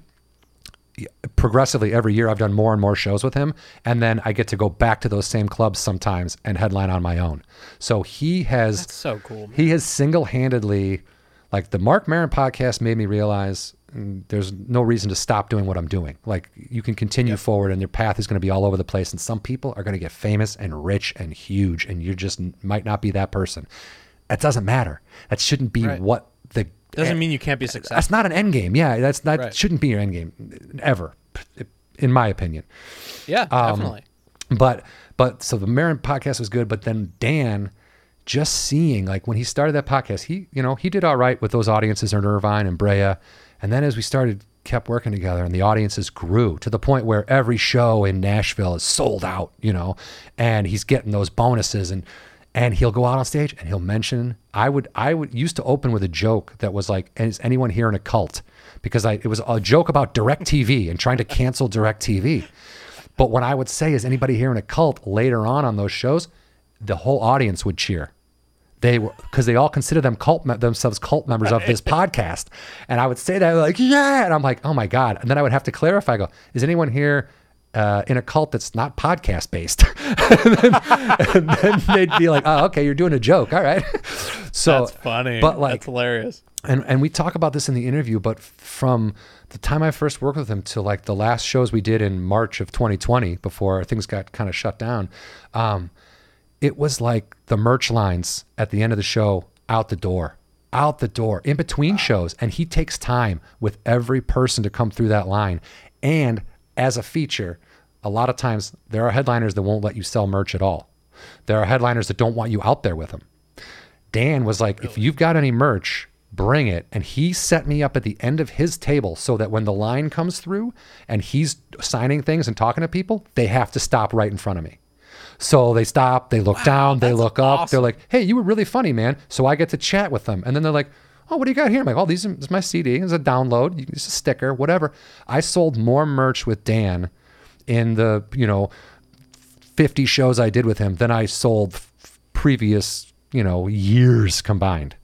progressively every year I've done more and more shows with him, and then I get to go back to those same clubs sometimes and headline on my own. So he has That's so cool. man. he has single-handedly like the Marc Maron podcast made me realize mm, there's no reason to stop doing what i'm doing like you can continue forward and your path is going to be all over the place and some people are going to get famous and rich and huge and you just might not be that person that doesn't matter that shouldn't be Right. what the Doesn't mean you can't be successful. that's not an end game yeah that's not Right. shouldn't be your end game ever in my opinion Yeah, Um, definitely. but but so the Maron podcast was good, but then Dan, just seeing like when he started that podcast, he you know he did all right with those audiences in Irvine and Brea, and then as we started kept working together and the audiences grew to the point where every show in Nashville is sold out, you know, and he's getting those bonuses and and he'll go out on stage and he'll mention I would I would used to open with a joke that was like is anyone here in a cult because I it was a joke about direct TV and trying to cancel direct TV. But what I would say is anybody here in a cult later on on those shows, the whole audience would cheer. They were because they all consider them cult me- themselves cult members of this podcast, and I would say that like yeah, and I'm like oh my god, and then I would have to clarify. I go, is anyone here uh, in a cult that's not podcast based? and, then, and then they'd be like, oh okay, you're doing a joke, all right. so That's funny. but like That's hilarious. and and we talk about this in the interview, but from the time I first worked with him to like the last shows we did in March of 2020, before things got kind of shut down, um, it was like the merch lines at the end of the show out the door, out the door, in between shows, and he takes time with every person to come through that line, and as a feature, a lot of times there are headliners that won't let you sell merch at all. There are headliners that don't want you out there with them. Dan was like, if you've got any merch, bring it. And he set me up at the end of his table so that when the line comes through and he's signing things and talking to people, they have to stop right in front of me. So they stop, they look down, they look up. They're like, hey, you were really funny, man. So I get to chat with them. And then they're like, oh, what do you got here? I'm like, oh, these is my CD. It's a download. It's a sticker, whatever. I sold more merch with Dan in the, you know, 50 shows I did with him than I sold f- previous, you know, years combined.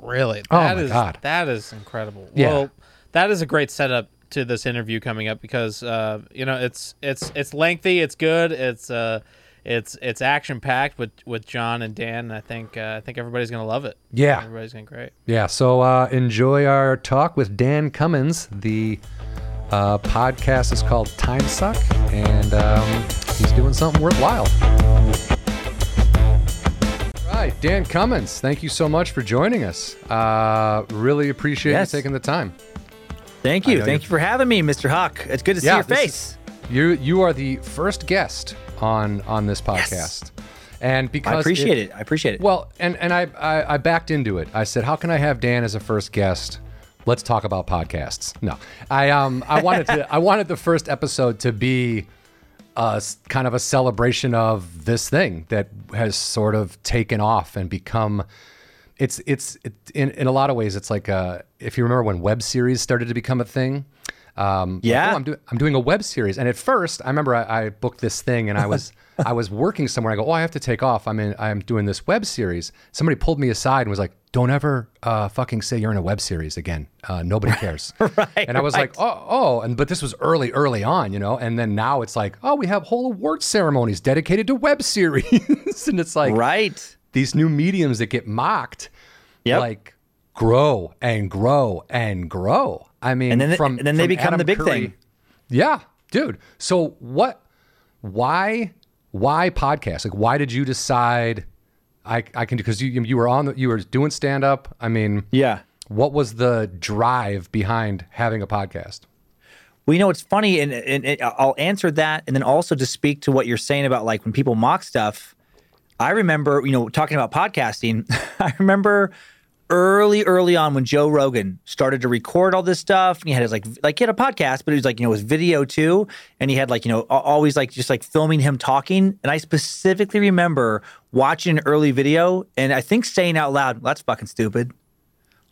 Really? oh my is, God. That is incredible. Yeah. Well, that is a great setup to this interview coming up because uh, you know it's it's it's lengthy, it's good, it's uh it's it's action packed with with John and Dan. And I think uh, I think everybody's gonna love it. Yeah. everybody's gonna great. Yeah. So uh, enjoy our talk with Dan Cummins, the Uh, podcast is called Time Suck, and um, he's doing something worthwhile. All right, Dan Cummins, thank you so much for joining us. Uh, really appreciate Yes. you taking the time. Thank you. Thank you- for having me, Mr. Huck. It's good to see Yeah, your this face. You you are the first guest on on this podcast, and because I appreciate it. I appreciate it. Well, and and I, I I backed into it. I said, how can I have Dan as a first guest? Let's talk about podcasts. No, I um I wanted to I wanted the first episode to be a s- kind of a celebration of this thing that has sort of taken off and become. It's it's it, in in a lot of ways it's like uh if you remember when web series started to become a thing. Um, like, Yeah. oh, I'm doing I'm doing a web series, and at first I remember I, I booked this thing, and I was I was working somewhere. I go, oh, I have to take off. I'm in I'm doing this web series. Somebody pulled me aside and was like, don't ever uh, fucking say you're in a web series again. Uh, nobody cares. Right, And I was like, oh, oh, and but this was early, early on, you know. And then now it's like, oh, we have whole award ceremonies dedicated to web series, and it's like right. these new mediums that get mocked, Yep. like grow and grow and grow. I mean, And then- from and then they become Adam the big Curry- thing. Yeah, dude. So what? Why? Why podcast? Like, why did you decide? I I can do because you you were on the, you were doing stand up. I mean, Yeah. what was the drive behind having a podcast? Well, you know, it's funny, and, and, and I'll answer that, and then also to speak to what you're saying about like when people mock stuff. I remember, you know, talking about podcasting. I remember early, early on when Joe Rogan started to record all this stuff, and he had his like, like he had a podcast, but it was like, you know, it was video too, and he had like, you know, always like just like filming him talking. And I specifically remember watching an early video, and I think saying out loud, "That's fucking stupid."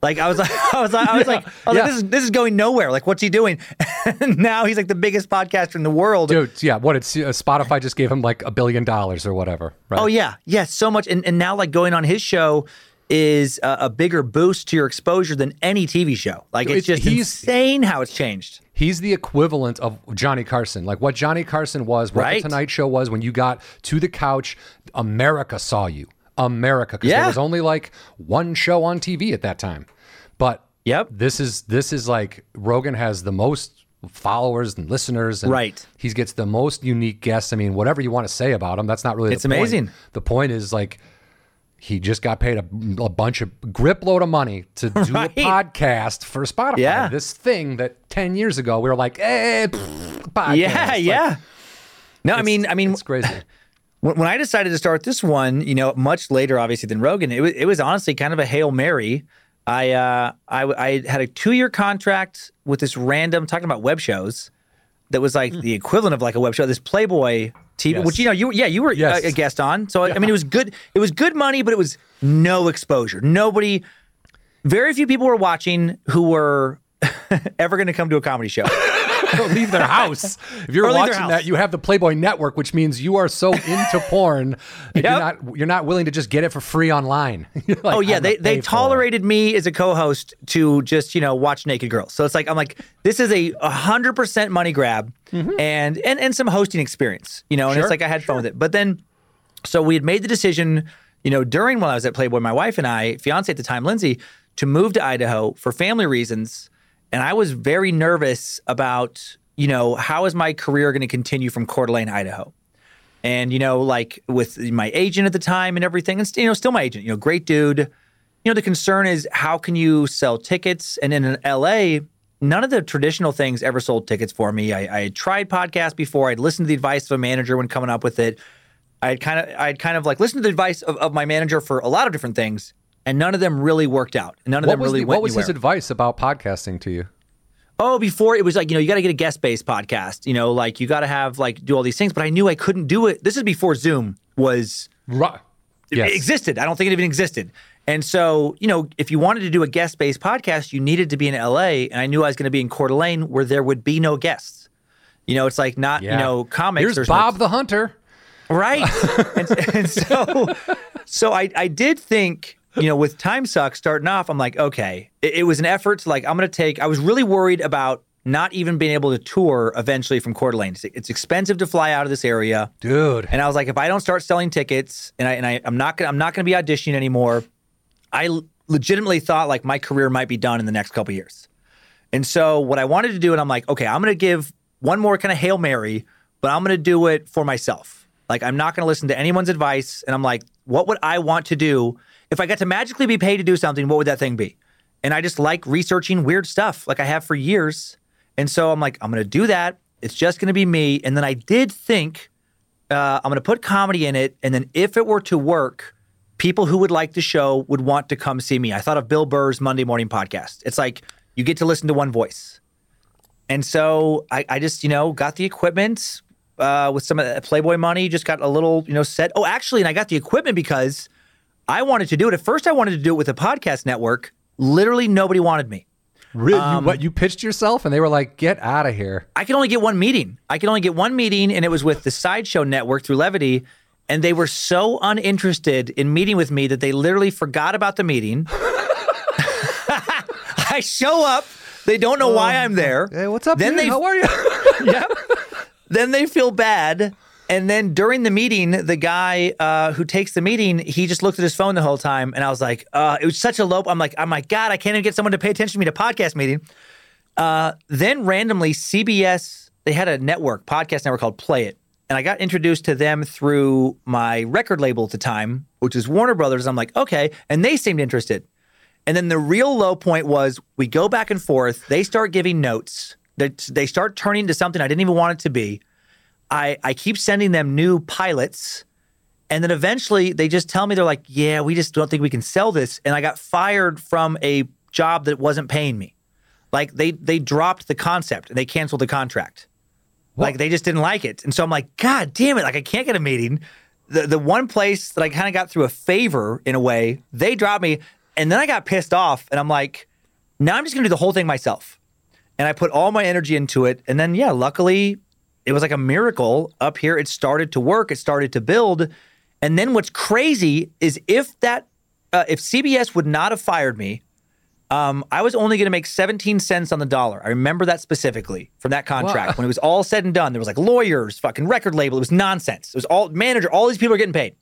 Like I was like, I was like, I was like, I was yeah. like, this is this is going nowhere. Like, what's he doing? and now he's like the biggest podcaster in the world. Dude, yeah, what it's uh, Spotify just gave him like a billion dollars or whatever, right? Oh yeah, yeah, so much. And and now like going on his show is a, a bigger boost to your exposure than any TV show. Like it's It- just he's- insane how it's changed. He's the equivalent of Johnny Carson. Like what Johnny Carson was, what Right. the Tonight Show was when you got to the couch, America saw you. America. Because there was only like one show on TV at that time. But Yep. this is this is like Rogan has the most followers and listeners and Right. he gets the most unique guests. I mean, whatever you want to say about him, that's not really It's the point. amazing. The point is like he just got paid a, a bunch of grip load of money to do Right. a podcast for Spotify. Yeah. This thing that 10 years ago we were like, eh, pfft, podcast. Yeah, Like, yeah. No, I mean, I mean, it's crazy. when, when I decided to start this one, you know, much later, obviously than Rogan, it was it was honestly kind of a hail mary. I uh, I, I had a two year contract with this random talking about web shows that was like the equivalent of like a web show. This Playboy TV, Yes. which you know, you yeah, you were uh, Yes. a, a guest on. So I mean, it was good. It was good money, but it was no exposure. Nobody, very few people were watching who were ever going to come to a comedy show. Don't leave their house. If you're Or leave their watching that, you have the Playboy Network, which means you are so into porn that you're not you're not willing to just get it for free online. Like, Oh yeah, they they pay it." tolerated me as a co-host to just you know watch naked girls. So it's like I'm like this is a hundred percent money grab and and and some hosting experience, you know. And Mm-hmm. Sure, it's like I had fun with it. But then, so we had made the decision, you know, during when I was at Playboy, my wife and I, fiance at the time, Lindsay, to move to Idaho for family reasons, and I was very nervous about you know how is my career going to continue from Coeur d'Alene, Idaho. And you know, like with my agent at the time and everything, and you know, still my agent, you know, great dude. You know, the concern is how can you sell tickets? And in LA, none of the traditional things ever sold tickets for me. I, I had tried podcasts before. I'd listened to the advice of a manager when coming up with it. I had kind of, I'd kind of like listened to the advice of, of my manager for a lot of different things, and none of them really worked out. None of What them really the, went what was his advice about podcasting to you? Oh, before it was like, you know, you got to get a guest based podcast, you know, like you got to have like do all these things. But I knew I couldn't do it. This is before Zoom was Right. Yes. it existed. I don't think it even existed. And so, you know, if you wanted to do a guest based podcast, you needed to be in LA. And I knew I was going to be in Coeur d'Alene where there would be no guests. You know, it's like not, Yeah. you know, comics. Here's there's no- Bob the Hunter. Right. and, and so, so I, I did think, you know, with Time Suck starting off, I'm like, okay, it, it was an effort to like, I'm going to take, I was really worried about not even being able to tour eventually from Coeur d'Alene. It's, it's expensive to fly out of this area. Dude. And I was like, if I don't start selling tickets and I, and I, I'm not gonna, I'm not going to be auditioning anymore. I l- legitimately thought like my career might be done in the next couple years. And so what I wanted to do, and I'm like, okay, I'm going to give one more kind of hail mary, but I'm going to do it for myself. Like I'm not going to listen to anyone's advice. And I'm like, what would I want to do if I got to magically be paid to do something? What would that thing be? And I just like researching weird stuff, like I have for years. And so I'm like, I'm going to do that. It's just going to be me. And then I did think uh, I'm going to put comedy in it. And then if it were to work, people who would like the show would want to come see me. I thought of Bill Burr's Monday morning podcast. It's like you get to listen to one voice. And so I, I just, you know, got the equipment uh, with some of the Playboy money, just got a little, you know, set. Oh, actually, and I got the equipment because I wanted to do it. At first, I wanted to do it with a podcast network. Literally, nobody wanted me. Really? Um, you, what you pitched yourself, and they were like, "Get out of here." I could only get one meeting. I could only get one meeting, and it was with the Sideshow Network through Levity. And they were so uninterested in meeting with me that they literally forgot about the meeting. I show up. They don't know why I'm there. Hey, what's up? Then dude? they How are you? yep. Then they feel bad. And then during the meeting, the guy uh, who takes the meeting, he just looked at his phone the whole time. And I was like, uh, it was such a low. I'm like, oh my God, I can't even get someone to pay attention to me a podcast meeting. Uh, then randomly, CBS, they had a network, podcast network called Play It. And I got introduced to them through my record label at the time, which is Warner Brothers. I'm like, okay. And they seemed interested. And then the real low point was we go back and forth. They start giving notes. They, they start turning to something I didn't even want it to be. I, I keep sending them new pilots. And then eventually they just tell me, they're like, yeah, we just don't think we can sell this. And I got fired from a job that wasn't paying me. Like they they dropped the concept and they canceled the contract. Like they just didn't like it. And so I'm like, God damn it. Like I can't get a meeting. The the one place that I kind of got through a favor in a way, they dropped me. And then I got pissed off and I'm like, now I'm just gonna do the whole thing myself. And I put all my energy into it. And then yeah, luckily it was like a miracle up here. It started to work, it started to build. And then what's crazy is if that uh, if CBS would not have fired me, um, I was only going to make 17 cents on the dollar. I remember that specifically from that contract. Wow. When it was all said and done, there was like lawyers, fucking record label. It was nonsense. It was all manager. All these people are getting paid.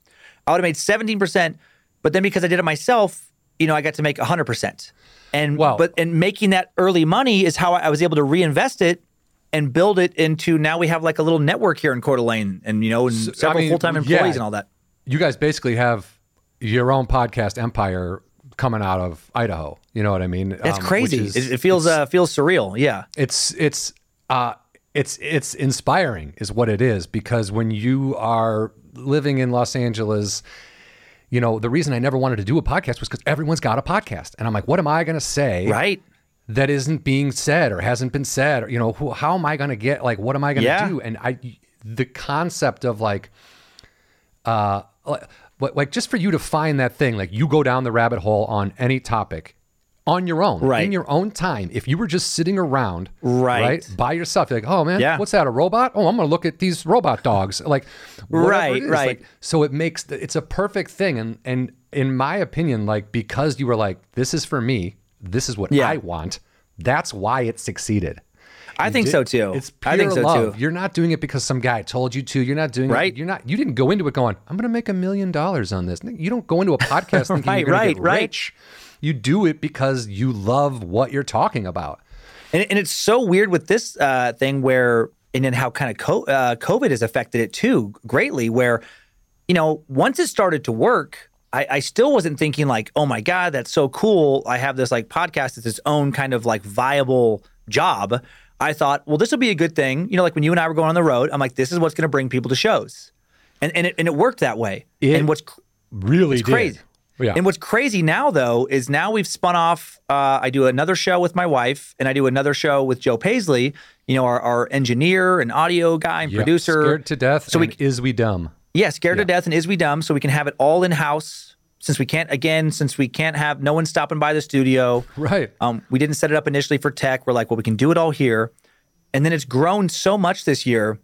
I would have made 17%, but then because I did it myself, you know, I got to make 100%. And Wow. but and making that early money is how I was able to reinvest it and build it into now we have like a little network here in Coeur d'Alene and you know and So, I several mean, full-time yeah. employees and all that. you guys basically have your own podcast empire coming out of Idaho. You know what I mean? That's Um, crazy. is- it, it feels uh, feels surreal. Yeah. it's it's uh it's it's inspiring is what it is because when you are living in Los Angeles you know the reason I never wanted to do a podcast was cuz everyone's got a podcast and I'm like what am I going to say Right. That isn't being said or hasn't been said or, you know who, how am I going to get like what am I going to Yeah. do and I the concept of like uh like, like just for you to find that thing like you go down the rabbit hole on any topic on your own Right. in your own time if you were just sitting around Right. right by yourself you're like oh man Yeah. what's that a robot oh i'm gonna look at these robot dogs like Right, right. Like, so it makes the, it's a perfect thing and and in my opinion like because you were like this is for me this is what Yeah. i want that's why it succeeded I think did- so too. It's pure I think so love. too. You're not doing it because some guy told you to. You're not doing Right. it. You're not. You didn't go into it going, "I'm going to make a million dollars on this." You don't go into a podcast thinking Right, you're going right, to get right. rich. You do it because you love what you're talking about. And, and it's so weird with this uh, thing where, and then how kind of co- uh, COVID has affected it too greatly. Where, you know, once it started to work, I, I still wasn't thinking like, oh my God, that's so cool. I have this like podcast, it's its own kind of like viable job. I thought, well, this will be a good thing. You know, like when you and I were going on the road, I'm like, this is what's going to bring people to shows. And, and, it, and it worked that way. It and what's Really it's crazy. Yeah. And what's crazy now, though, is now we've spun off. Uh, I do another show with my wife, and I do another show with Joe Paisley. You know, our, our engineer and audio guy and Yep. producer. Scared to death. So So we- is we dumb? Yeah, scared to death, and is we dumb? So we can have it all in house. Since we can't, again, since we can't have no one stopping by the studio. Right. Um, we didn't set it up initially for tech. We're like, well, we can do it all here. And then it's grown so much this year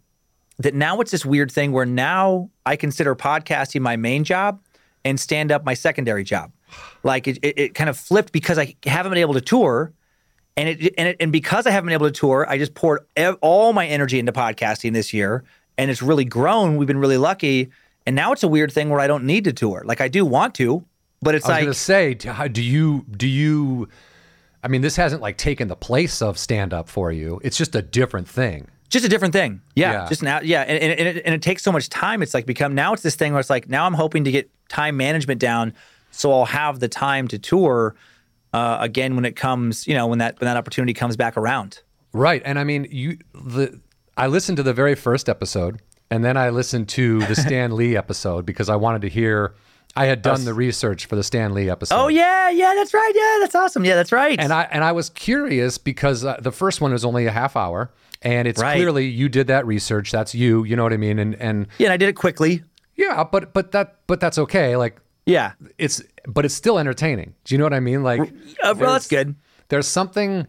that now it's this weird thing where now I consider podcasting my main job and stand up my secondary job. Like it, it, it kind of flipped because I haven't been able to tour. And it, and it and because I haven't been able to tour, I just poured ev- all my energy into podcasting this year, and it's really grown. We've been really lucky, and now it's a weird thing where I don't need to tour. Like I do want to, but it's I was like gonna say, do you do you I mean, this hasn't like taken the place of stand up for you. It's just a different thing. just a different thing. Yeah, Yeah. just now. Yeah, and, and, and, it, and it takes so much time. It's like become now. It's this thing where it's like now I'm hoping to get time management down, so I'll have the time to tour uh, again when it comes. You know, when that when that opportunity comes back around. Right. And I mean, you the I listened to the very first episode and then I listened to the Stan Lee episode because I wanted to hear I had done the research for the Stan Lee episode. Oh yeah, yeah, that's right. Yeah, that's awesome. Yeah, that's right. And I and I was curious because uh, the first one was only a half hour and it's Right. clearly you did that research. That's you, you know what I mean? And and yeah, and I did it quickly. yeah, but but that but that's okay. Like Yeah, it's but it's still entertaining. Do you know what I mean? Like uh, well, that's good. There's something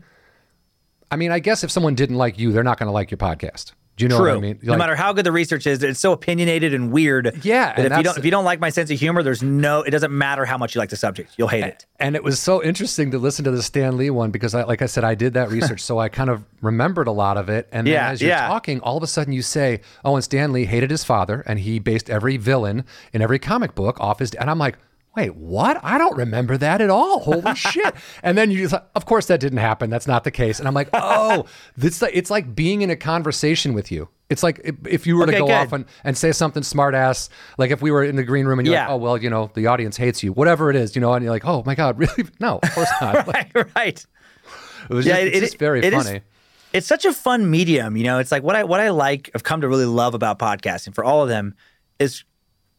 I mean, I guess if someone didn't like you, they're not going to like your podcast. Do you know True. what I mean? no matter how good the research is, it's so opinionated and weird. Yeah, that and if you don't if you don't like my sense of humor, there's no. It doesn't matter how much you like the subject, you'll hate it. and it was so interesting to listen to the Stan Lee one because I like I said I did that research so I kind of remembered a lot of it and then Yeah, as you're yeah. talking all of a sudden you say oh and Stan Lee hated his father and he based every villain in every comic book off his and I'm like wait what? I don't remember that at all. Holy shit. And then you of course that didn't happen. That's not the case. And I'm like oh this it's like being in a conversation with you. It's like if, if you were to go good. off and, and say something smart ass like if we were in the green room and you're Yeah. like oh well you know the audience hates you whatever it is you know and you're like oh my god really? No of course not. Like, right, right. it was Yeah, just, it- it's just very it is- funny. it's such a fun medium you know? It's like what i what i like i've come to really love about podcasting for all of them is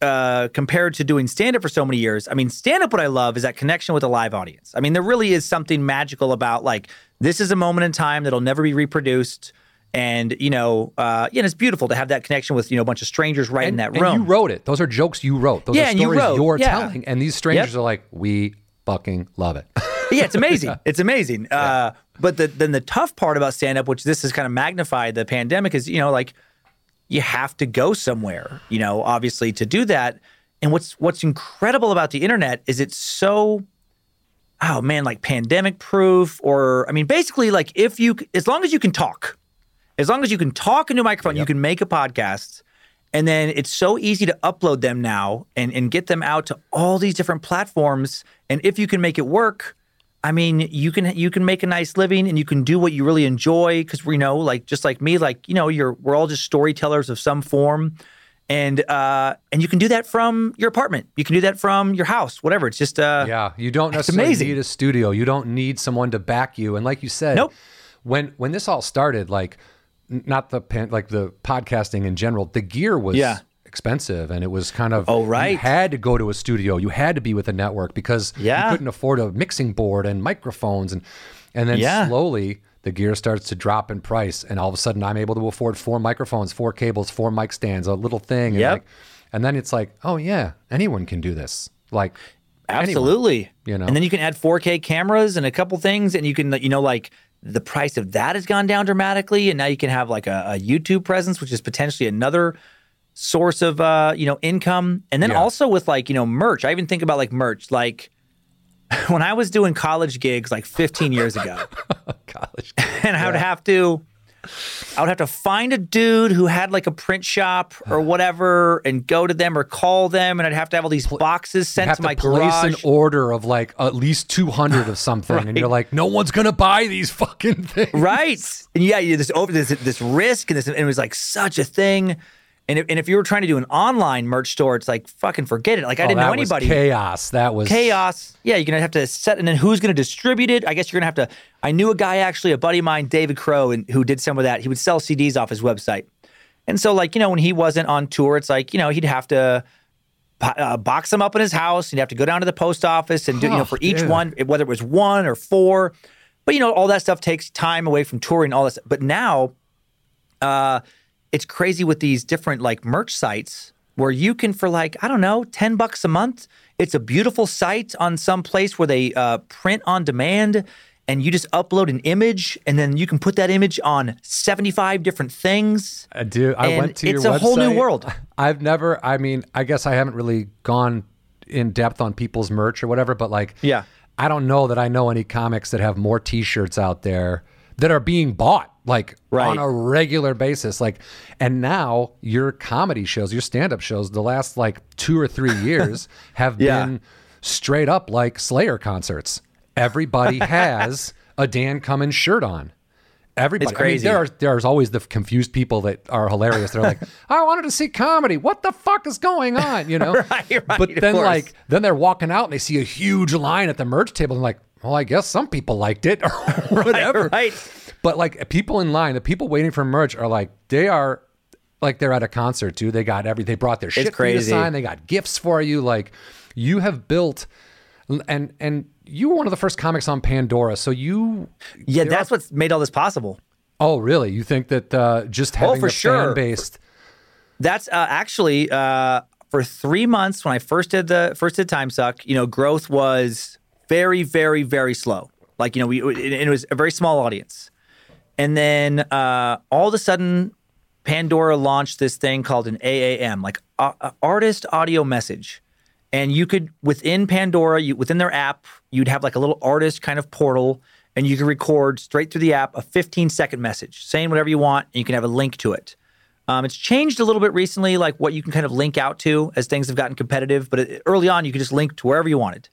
uh compared to doing stand up for so many years i mean stand up what i love is that connection with a live audience. I mean there really is something magical about like this is a moment in time that'll never be reproduced. And you know uh yeah and it's beautiful to have that connection with you know a bunch of strangers right in that and room. you wrote it. Those are jokes you wrote. Those Yeah, are and you stories wrote, you're yeah. telling. And these strangers Yep. are like we fucking love it. Yeah, it's amazing. It's amazing. Uh, but the, then the tough part about stand up, which this has kind of magnified the pandemic, is you know like you have to go somewhere. You know, obviously to do that. And what's what's incredible about the internet is it's so oh man, like pandemic proof, or I mean, basically like if you as long as you can talk, as long as you can talk into a microphone, you can make a podcast. And then it's so easy to upload them now and, and get them out to all these different platforms. And if you can make it work, I mean, you can you can make a nice living and you can do what you really enjoy because we know, like just like me, like you know, you're we're all just storytellers of some form, and uh, and you can do that from your apartment. You can do that from your house, whatever. It's just uh, yeah you don't necessarily amazing. need a studio you don't need someone to back you and like you said Nope. when when this all started like not the pan, like the podcasting in general the gear was Yeah. Expensive and it was kind of Oh, right. you had to go to a studio you had to be with a network because Yeah. you couldn't afford a mixing board and microphones and and then Yeah. slowly the gear starts to drop in price and all of a sudden I'm able to afford four microphones four cables four mic stands a little thing and Yep. like and then it's like oh yeah anyone can do this like anyone. Absolutely. you know? And then you can add 4K cameras and a couple things, and you can, you know, like the price of that has gone down dramatically, and now you can have like a, a YouTube presence, which is potentially another source of, uh, you know, income. And then Yeah. also with like, you know, merch. I even think about like merch, like. When I was doing college gigs like 15 years ago, college and I would have to I would have to find a dude who had like a print shop or whatever and go to them or call them and I'd have to have all these boxes sent have to to my place garage. an order of like at least 200 of something and you're like no one's gonna buy these fucking things right and yeah you this over this this risk and this and it was like such a thing and if, and if you were trying to do an online merch store it's like fucking forget it like i Oh, didn't that know was anybody chaos that was chaos yeah you're gonna have to set and then who's gonna distribute it i guess you're gonna have to i knew a guy actually a buddy of mine david crow and who did some of that he would sell cds off his website and so like you know when he wasn't on tour it's like you know he'd have to uh, box them up in his house. And you'd have to go down to the post office and do, you know, Oh, for each dude. one, whether it was one or four. But you know, all that stuff takes time away from touring, all this. But now, uh, it's crazy with these different like merch sites where you can for like I don't know, ten bucks a month. It's a beautiful site on some place where they uh, print on demand. And you just upload an image, and then you can put that image on seventy-five different things. Uh, I And went to it's your a whole new world. I've never. I mean, I guess I haven't really gone in depth on people's merch or whatever, but like, Yeah. I don't know that I know any comics that have more T-shirts out there that are being bought like Right. on a regular basis. Like, and now your comedy shows, your stand-up shows, the last like two or three years have Yeah. been straight up like Slayer concerts. Everybody has a Dan Cummins shirt on. Everybody, It's crazy. I mean, there are there's always the confused people that are hilarious. They're like, I wanted to see comedy. What the fuck is going on? You know. Right, right, But then course. like then they're walking out and they see a huge line at the merch table and like, well, I guess some people liked it or whatever. right. But like people in line, the people waiting for merch are like they are like they're at a concert too. They got every they brought their shit for you to crazy. sign. They got gifts for you. Like you have built and and you were one of the first comics on Pandora. So you Yeah, that's what's made all this possible. oh really? You think that uh, just having Oh, for the sure. fan base That's uh, actually uh, for three months when I first did the first did Time Suck. You know, growth was very, very, very slow. Like you know, we it, it was a very small audience, and then uh, all of a sudden, Pandora launched this thing called an AAM, like uh, uh, artist audio message. And you could within Pandora, you, within their app, you'd have like a little artist kind of portal, and you could record straight through the app a 15 second message, saying whatever you want, and you can have a link to it. Um, it's changed a little bit recently, like what you can kind of link out to as things have gotten competitive. But early on, you could just link to wherever you wanted.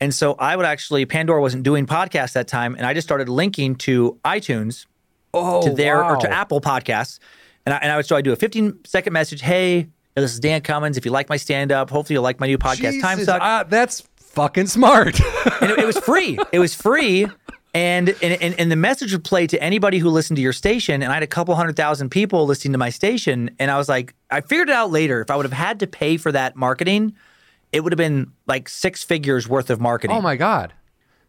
And so I would actually, Pandora wasn't doing podcasts that time, and I just started linking to iTunes oh to their or to. Apple Podcasts. And I, and I would so I do a 15 second message. Hey, this is Dan Cummins. If you like my stand up, hopefully you'll like my new podcast, Time Jesus, Suck. uh, that's fucking smart. and it, it was free. It was free. And, and and and the message would play to anybody who listened to your station. And I had a couple hundred thousand people listening to my station. And I was like, I figured it out later. If I would have had to pay for that marketing, it would have been like six figures worth of marketing. oh my god.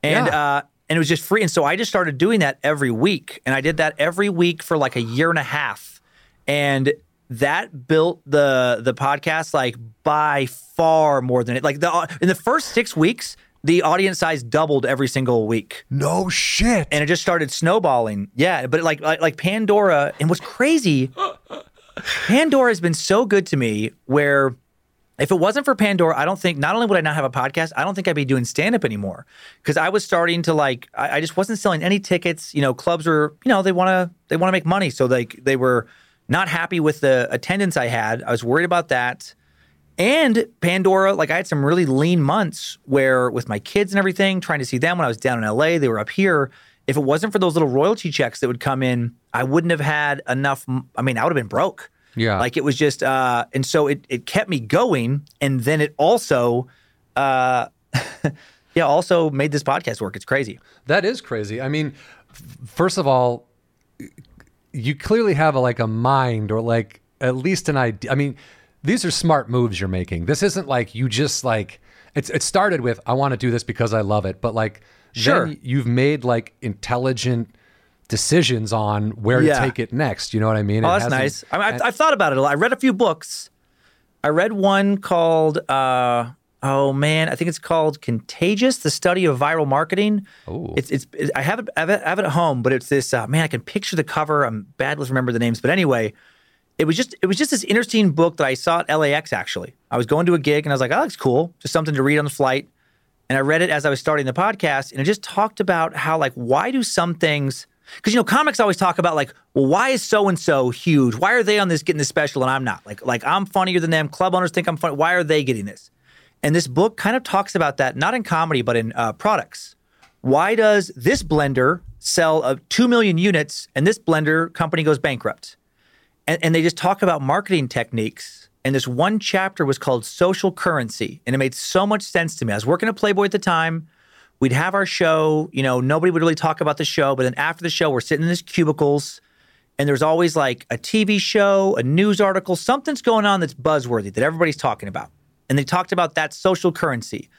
and Yeah. uh, and it was just free. And so I just started doing that every week, and I did that every week for like a year and a half, and that built the the podcast like by far more than it. Like the in the first six weeks, the audience size doubled every single week, No shit. and it just started snowballing. Yeah, but like like, like Pandora, and what's crazy, Pandora has been so good to me where if it wasn't for Pandora, I don't think not only would I not have a podcast, I don't think I'd be doing stand up anymore. Because I was starting to like, I, I just wasn't selling any tickets. You know, clubs are, you know, they want to they want to make money, so they they were not happy with the attendance I had. I was worried about that. And Pandora, like I had some really lean months where with my kids and everything, trying to see them when I was down in LA, they were up here. If it wasn't for those little royalty checks that would come in, I wouldn't have had enough. I mean, I would have been broke. Yeah. Like it was just, uh, and so it, it kept me going. And then it also, uh, yeah, also made this podcast work. It's crazy. That is crazy. I mean, first of all, you clearly have a, like a mind or like at least an idea. I mean, these are smart moves you're making. This isn't like you just like it's it started with I want to do this because I love it, but like Sure. you've made like intelligent decisions on where Yeah. to take it next. You know what I mean? Oh, It that's nice. I mean, I've, thought about it a lot. I read a few books. I read one called, uh, oh man, I think it's called Contagious: The Study of Viral Marketing. Ooh. It's, it's I have it I have it, I have it at home, but it's this uh, man. I can picture the cover. I'm bad with remember the names, but anyway, it was just it was just this interesting book that I saw at LAX. Actually, I was going to a gig and I was like, oh, that's cool, just something to read on the flight. And I read it as I was starting the podcast, and it just talked about how like why do some things because you know comics always talk about like well why is so and so huge why are they on this getting this special and I'm not like like I'm funnier than them club owners think I'm funny why are they getting this and this book kind of talks about that not in comedy but in uh, products why does this blender sell uh, 2 million units and this blender company goes bankrupt and, and they just talk about marketing techniques. And this one chapter was called Social Currency. And it made so much sense to me. I was working at Playboy at the time. We'd have our show, you know, nobody would really talk about the show. But then after the show, we're sitting in these cubicles, and there's always like a TV show, a news article, something's going on that's buzzworthy that everybody's talking about. And they talked about that social currency.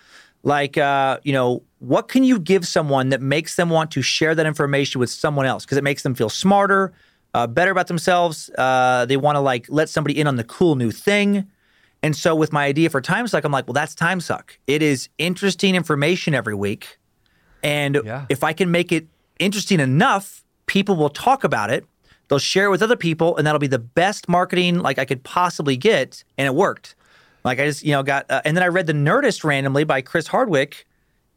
Like, uh, you know, what can you give someone that makes them want to share that information with someone else? Because it makes them feel smarter, uh, better about themselves. Uh, they want to like let somebody in on the cool new thing. And so with my idea for Time Suck, I'm like, well, that's Time Suck. It is interesting information every week. And Yeah. if I can make it interesting enough, people will talk about it. They'll share it with other people, and that'll be the best marketing like I could possibly get. And it worked. Like I just, you know, got, uh, and then I read The Nerdist randomly by Chris Hardwick,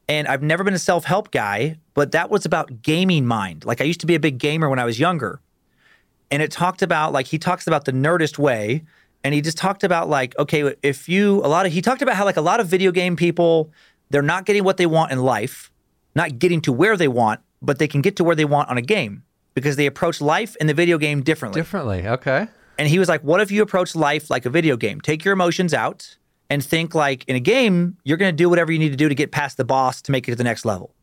and I've never been a self help guy, but that was about gaming mind. Like I used to be a big gamer when I was younger, and it talked about like he talks about the Nerdist way, and he just talked about like okay, if you a lot of he talked about how like a lot of video game people they're not getting what they want in life, not getting to where they want, but they can get to where they want on a game because they approach life and the video game differently. Differently. Okay. And he was like, What if you approach life like a video game? Take your emotions out and think like in a game, you're going to do whatever you need to do to get past the boss to make it to the next level.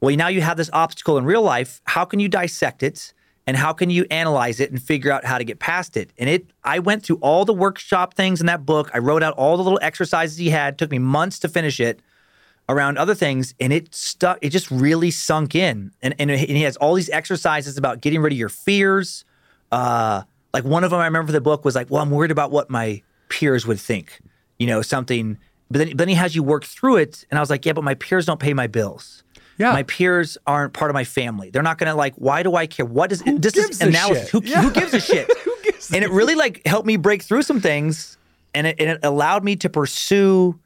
Well, now you have this obstacle in real life. How can you dissect it? And how can you analyze it and figure out how to get past it? And it, I went through all the workshop things in that book. I wrote out all the little exercises he had. It took me months to finish it around other things and it stuck it just really sunk in and, and, he has all these exercises about getting rid of your fears uh like one of them i remember the book was like well i'm worried about what my peers would think you know something but then, but then he has you work through it and i was like yeah but my peers don't pay my bills Yeah. my peers aren't part of my family. They're not gonna like why do i care? What is this gives is analysis who, Yeah. who gives a shit? Gives and it really like helped me break through some things and it, and it allowed me to pursue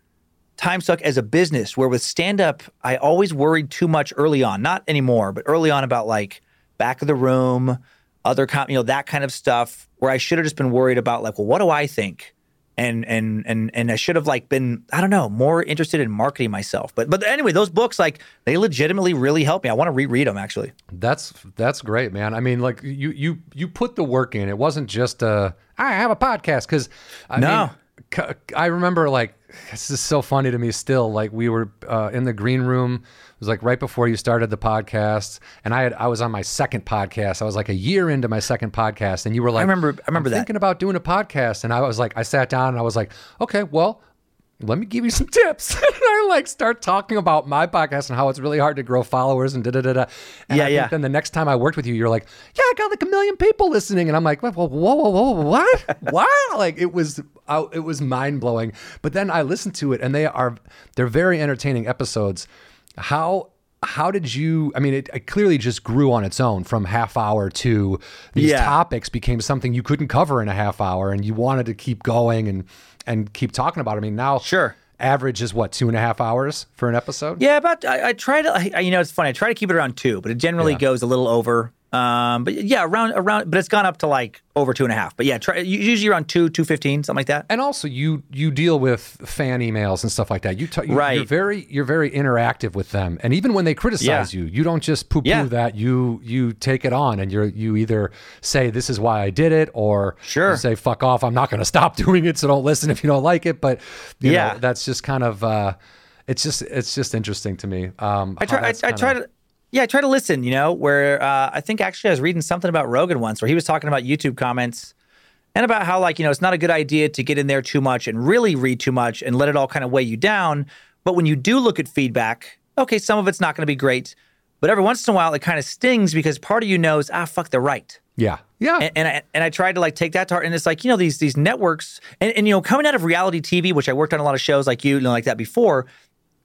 time suck as a business where with stand up i always worried too much early on not anymore but early on about like back of the room other com- you know that kind of stuff where i should have just been worried about like well what do i think and and and and i should have like been i don't know more interested in marketing myself but but anyway those books like they legitimately really helped me i want to reread them actually That's that's great, man. I mean, like you you you put the work in. It wasn't just uh I have a podcast because I No. mean, I remember like this is so funny to me still. Like we were uh, in the green room. It was like right before you started the podcast, and I had I was on my second podcast. I was like a year into my second podcast, and you were like, I remember "I'm that." thinking about doing a podcast, and I was like, I sat down and I was like, okay, well let me give you some tips. and I like start talking about my podcast and how it's really hard to grow followers and da da da da. And Yeah, I yeah. Then the next time I worked with you, you're like, yeah, I got like a million people listening, and I'm like, whoa, whoa, whoa, whoa, what? what? Like it was, I, it was mind blowing. But then I listened to it, and they are, they're very entertaining episodes. How how did you i mean it, it clearly just grew on its own from half hour to these Yeah. topics became something you couldn't cover in a half hour and you wanted to keep going and and keep talking about it. i mean now Sure. average is what two and a half hours for an episode Yeah, about I, I try to. I, you know, it's funny. I try to keep it around two, but it generally Yeah. goes a little over. Um, but yeah, around around. But it's gone up to like over two and a half. But yeah, try usually around two, two fifteen, something like that. and also you you deal with fan emails and stuff like that you, t- you Right. you're very you're very interactive with them and even when they criticize Yeah. you you don't just poo poo Yeah. that you you take it on and you're you either say this is why i did it or Sure. you say fuck off i'm not going to stop doing it so don't listen if you don't like it but you Yeah. know, that's just kind of uh it's just it's just interesting to me um I try. I, I try to. Yeah, I try to listen. You know, where uh, I think actually I was reading something about Rogan once, where he was talking about YouTube comments and about how like you know it's not a good idea to get in there too much and really read too much and let it all kind of weigh you down. But when you do look at feedback, okay, some of it's not going to be great, but every once in a while it kind of stings because part of you knows, ah, fuck, they're right. yeah yeah and, and I and I tried to like take that to heart, and it's like you know these these networks, and, and you know coming out of reality TV, which I worked on a lot of shows like you, you know, like that before.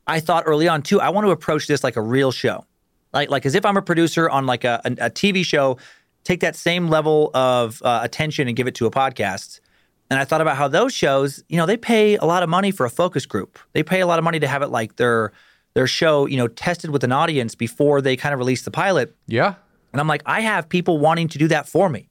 I thought early on too, I want to approach this like a real show, like like as if I'm a producer on like a, a, a TV show. Take that same level of uh, attention and give it to a podcast. And I thought about how those shows, you know, they pay a lot of money for a focus group. They pay a lot of money to have it like their their show, you know, tested with an audience before they kind of release the pilot. yeah And I'm like, I have people wanting to do that for me.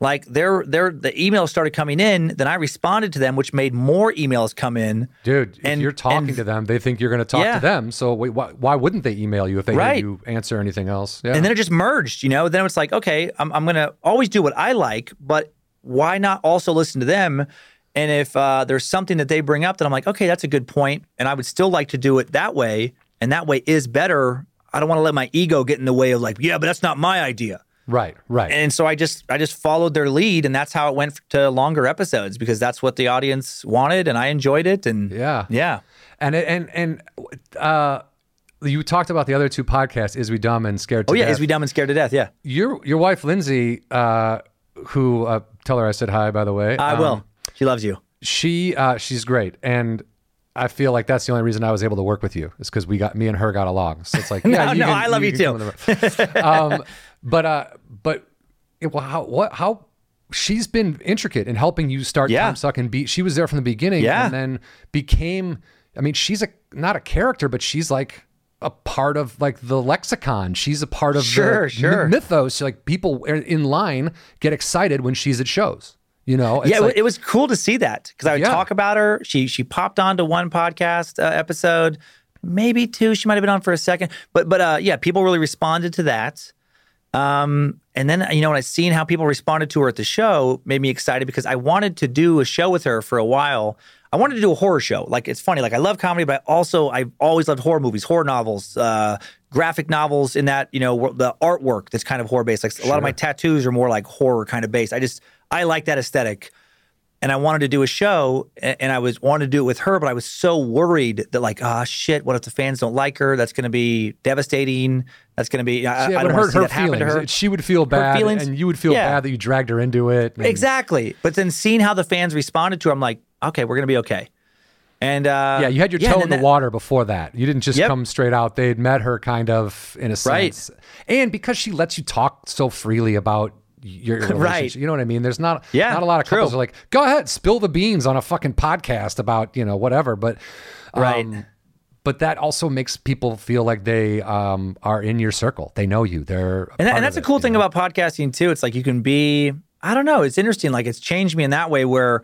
Like their their the emails started coming in, then I responded to them, which made more emails come in. Dude, if And- you're talking and- to them, they think you're going to talk Yeah. to them. So wait, why, why wouldn't they email you if they Right. you answer anything else? Yeah. And then it just merged, you know. Then it's like, okay, I'm I'm gonna always do what I like, but why not also listen to them? And if uh, there's something that they bring up that I'm like, okay, that's a good point, and I would still like to do it that way, and that way is better. I don't want to let my ego get in the way of like, yeah, but that's not my idea. Right, right. and so I just I just followed their lead, and that's how it went to longer episodes because that's what the audience wanted, and I enjoyed it, and Yeah. yeah, And and and uh, you talked about the other two podcasts, Is We Dumb and Scared to oh yeah, Death. is we dumb and scared to death? Yeah, your your wife Lindsay, uh, who uh, tell her I said hi by the way. I Um, will. She loves you. She uh, she's great, and I feel like that's the only reason I was able to work with you is because we got me and her got along. So it's like yeah, No, you no, can- I love you can too. come in the room. um, but uh, but it, well, how what how she's been intricate in helping you start Yeah. Suck and beat. She was there from the beginning, Yeah. and then became. I mean, she's a not a character, but she's like a part of like the lexicon. She's a part of Sure, the sure. my- mythos. Like people in line get excited when she's at shows. You know, It's yeah, it, like- it was cool to see that because I would Yeah. talk about her. She she popped onto one podcast uh, episode, maybe two. She might have been on for a second, but but uh, yeah, people really responded to that. Um, and then you know when I seen how people responded to her at the show, made me excited because I wanted to do a show with her for a while. I wanted to do a horror show. Like it's funny, like I love comedy, but also I've always loved horror movies, horror novels, uh, graphic novels. In that you know the artwork that's kind of horror based. Like a lot of my tattoos are more like horror kind of based. I just I like that aesthetic and I wanted to do a show, and I was wanted to do it with her, but I was so worried that like, ah, shit, what if the fans don't like her? That's going to be devastating. That's going to be. I, Yeah, I would don't hurt her that to her. feelings. She would feel bad, feelings? and you would feel Yeah. bad that you dragged her into it. and- Exactly. But then seeing how the fans responded to her, I'm like, okay, we're going to be okay. And uh, Yeah, you had your yeah, toe in the then water before that. You didn't just Yep. come straight out. They'd met her kind of in a Right. sense. And because she lets you talk so freely about your relationship, Right. you know what I mean? There's not Yeah, not a lot of couples true. are like, go ahead, spill the beans on a fucking podcast about, you know, whatever. But um, Right. but that also makes people feel like they um, are in your circle. They know you. They're And, that- and that's a cool thing know? about podcasting too. It's like you can be, I don't know, it's interesting. Like it's changed me in that way where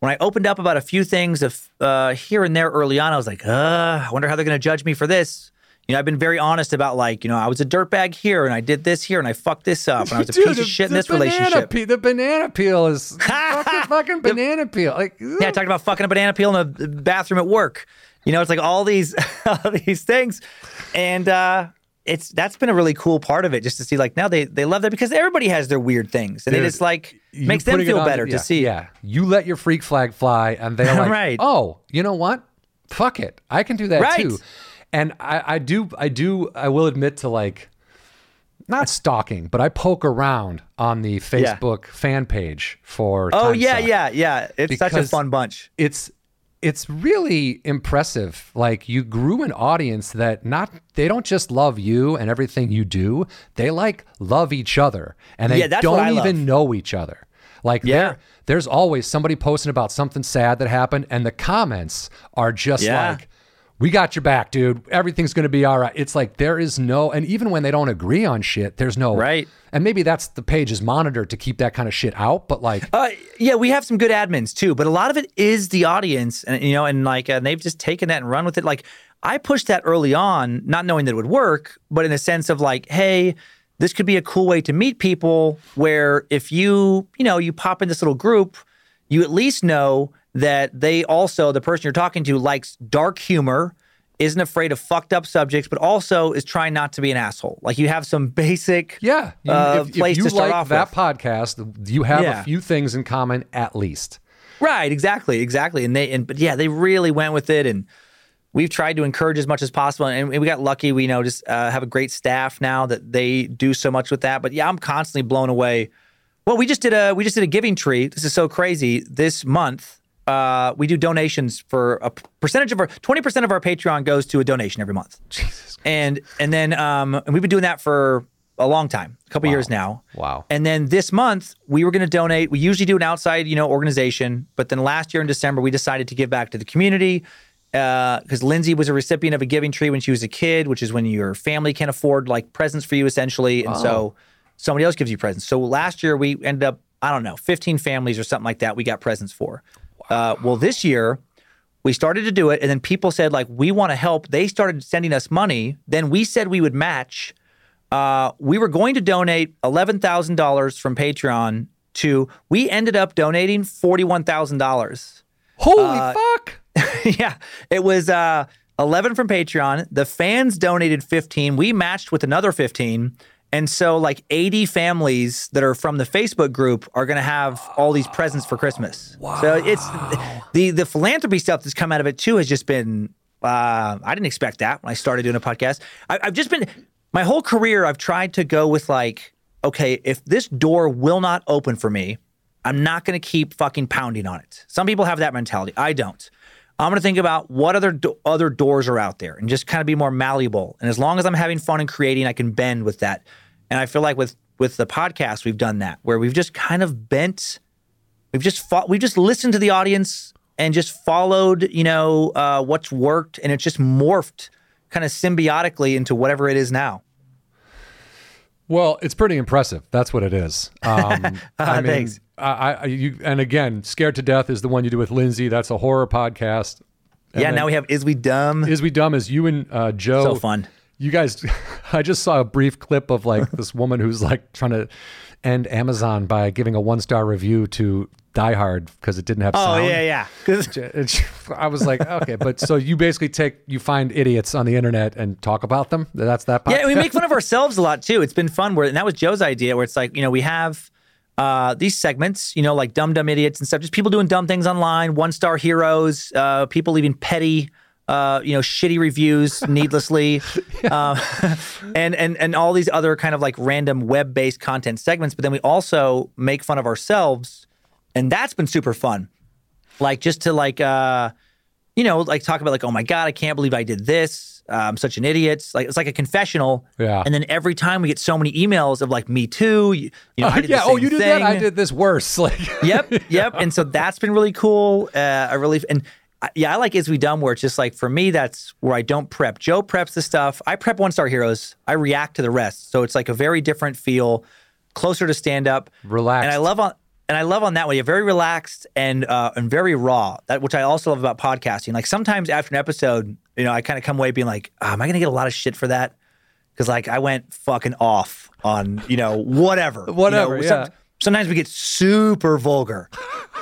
when I opened up about a few things of uh, here and there early on, I was like, uh, I wonder how they're going to judge me for this. You know, I've been very honest about like, you know, I was a dirtbag here and I did this here and I fucked this up and I was a Dude, piece the- of shit in this relationship. Peel, the banana peel is fucking, fucking banana peel. Like, Yeah, I talked about fucking a banana peel in the bathroom at work. You know, it's like all these all these things, and uh, it's that's been a really cool part of it, just to see like now they they love that because everybody has their weird things, and it Dude, is like makes them feel on- better yeah, to see. Yeah, you let your freak flag fly, and they're like, Right. "Oh, you know what? Fuck it, I can do that Right. too." And I, I do, I do, I will admit to like, not stalking, but I poke around on the Facebook fan page for. Oh yeah, yeah, yeah. It's such a fun bunch. It's it's really impressive. Like you grew an audience that not they don't just love you and everything you do. They like love each other and they Yeah, don't even know each other. Like Yeah. there, there's always somebody posting about something sad that happened, and the comments are just Yeah. like, "We got your back, dude. Everything's gonna be all right." It's like there is no, and even when they don't agree on shit, there's no Right. And maybe that's the page is monitored to keep that kind of shit out. But like, Uh, yeah, we have some good admins too, but a lot of it is the audience, and you know, and like, and they've just taken that and run with it. Like, I pushed that early on, not knowing that it would work, but in a sense of like, hey, this could be a cool way to meet people. Where if you, you know, you pop in this little group, you at least know that they also, the person you're talking to, likes dark humor. Isn't afraid of fucked up subjects, but also is trying not to be an asshole. Like you have some basic, Yeah, you, uh, if, if you to start like off that with. podcast, you have Yeah. a few things in common at least. Right, exactly, exactly. And they and but yeah, they really went with it and we've tried to encourage as much as possible and we got lucky we you know just uh, have a great staff now that they do so much with that but yeah i'm constantly blown away well we just did a we just did a giving tree this is so crazy this month uh, we do donations for a percentage of our 20% of our patreon goes to a donation every month. Jesus. and and then um and we've been doing that for a long time a couple years now. Wow. and then this month we were going to donate we usually do an outside you know organization but then last year in december we decided to give back to the community because lindsay was a recipient of a giving tree when she was a kid which is when your family can't afford like presents for you essentially and so somebody else gives you presents. So last year we ended up i don't know 15 families or something like that we got presents for uh, well this year we started to do it and then people said like we want to help they started sending us money then we said we would match uh, we were going to donate $11,000 from Patreon to, we ended up donating $41,000. Holy Uh, fuck! yeah, it was uh, 11 from Patreon. The fans donated 15. We matched with another 15. And so, like 80 families that are from the Facebook group are going to have all these presents for Christmas. Wow. So it's the the philanthropy stuff that's come out of it too has just been. Uh, I didn't expect that when I started doing a podcast. I, I've just been my whole career. I've tried to go with like, okay, if this door will not open for me, I'm not going to keep fucking pounding on it. Some people have that mentality. I don't. I'm going to think about what other do- other doors are out there and just kind of be more malleable. And as long as I'm having fun and creating, I can bend with that. And I feel like with with the podcast, we've done that where we've just kind of bent. We've just fought, we've just listened to the audience and just followed, you know, uh, what's worked, and it's just morphed kind of symbiotically into whatever it is now. Well, it's pretty impressive. That's what it is. Um, I mean, Thanks. I, I, you, and again, "Scared to Death" is the one you do with Lindsay. That's a horror podcast. And yeah, now we have Is We Dumb? Is We Dumb is you and uh, Joe. So fun. You guys, I just saw a brief clip of like this woman who's like trying to end Amazon by giving a one star review to Die Hard because it didn't have oh, sound. yeah, yeah. she- I was like, okay, but so you basically take, you find idiots on the internet and talk about them. That's that. Yeah, we make fun of ourselves a lot too. It's been fun where and that was Joe's idea where it's like, you know, we have uh, these segments, you know, like dumb dumb idiots and stuff, just people doing dumb things online, one star heroes, uh, people leaving petty uh, you know, shitty reviews needlessly, uh, and and and all these other kind of like random web based content segments. But then we also make fun of ourselves, and that's been super fun. Like just to like uh, you know, like talk about like, oh my god, I can't believe I did this. Uh, I'm such an idiot. It's like it's like a confessional. Yeah. And then every time we get so many emails of like, me too. You, you know, I did yeah. Oh, you did that. I did this worse. Like, yep, yep. And so that's been really cool. Uh, I really and I- yeah, I like Is We Dumb where it's just like for me, that's where I don't prep. Joe preps the stuff. I prep one star heroes. I react to the rest. So it's like a very different feel, closer to stand up. Relaxed. And I love on and I love on that way. You're very relaxed and uh, and very raw. That which I also love about podcasting. Like sometimes after an episode, you know, I kind of come away being like, "Ah, am I gonna get a lot of shit for that? Because like I went fucking off on you know whatever, You know, Whatever, some- yeah. sometimes we get super vulgar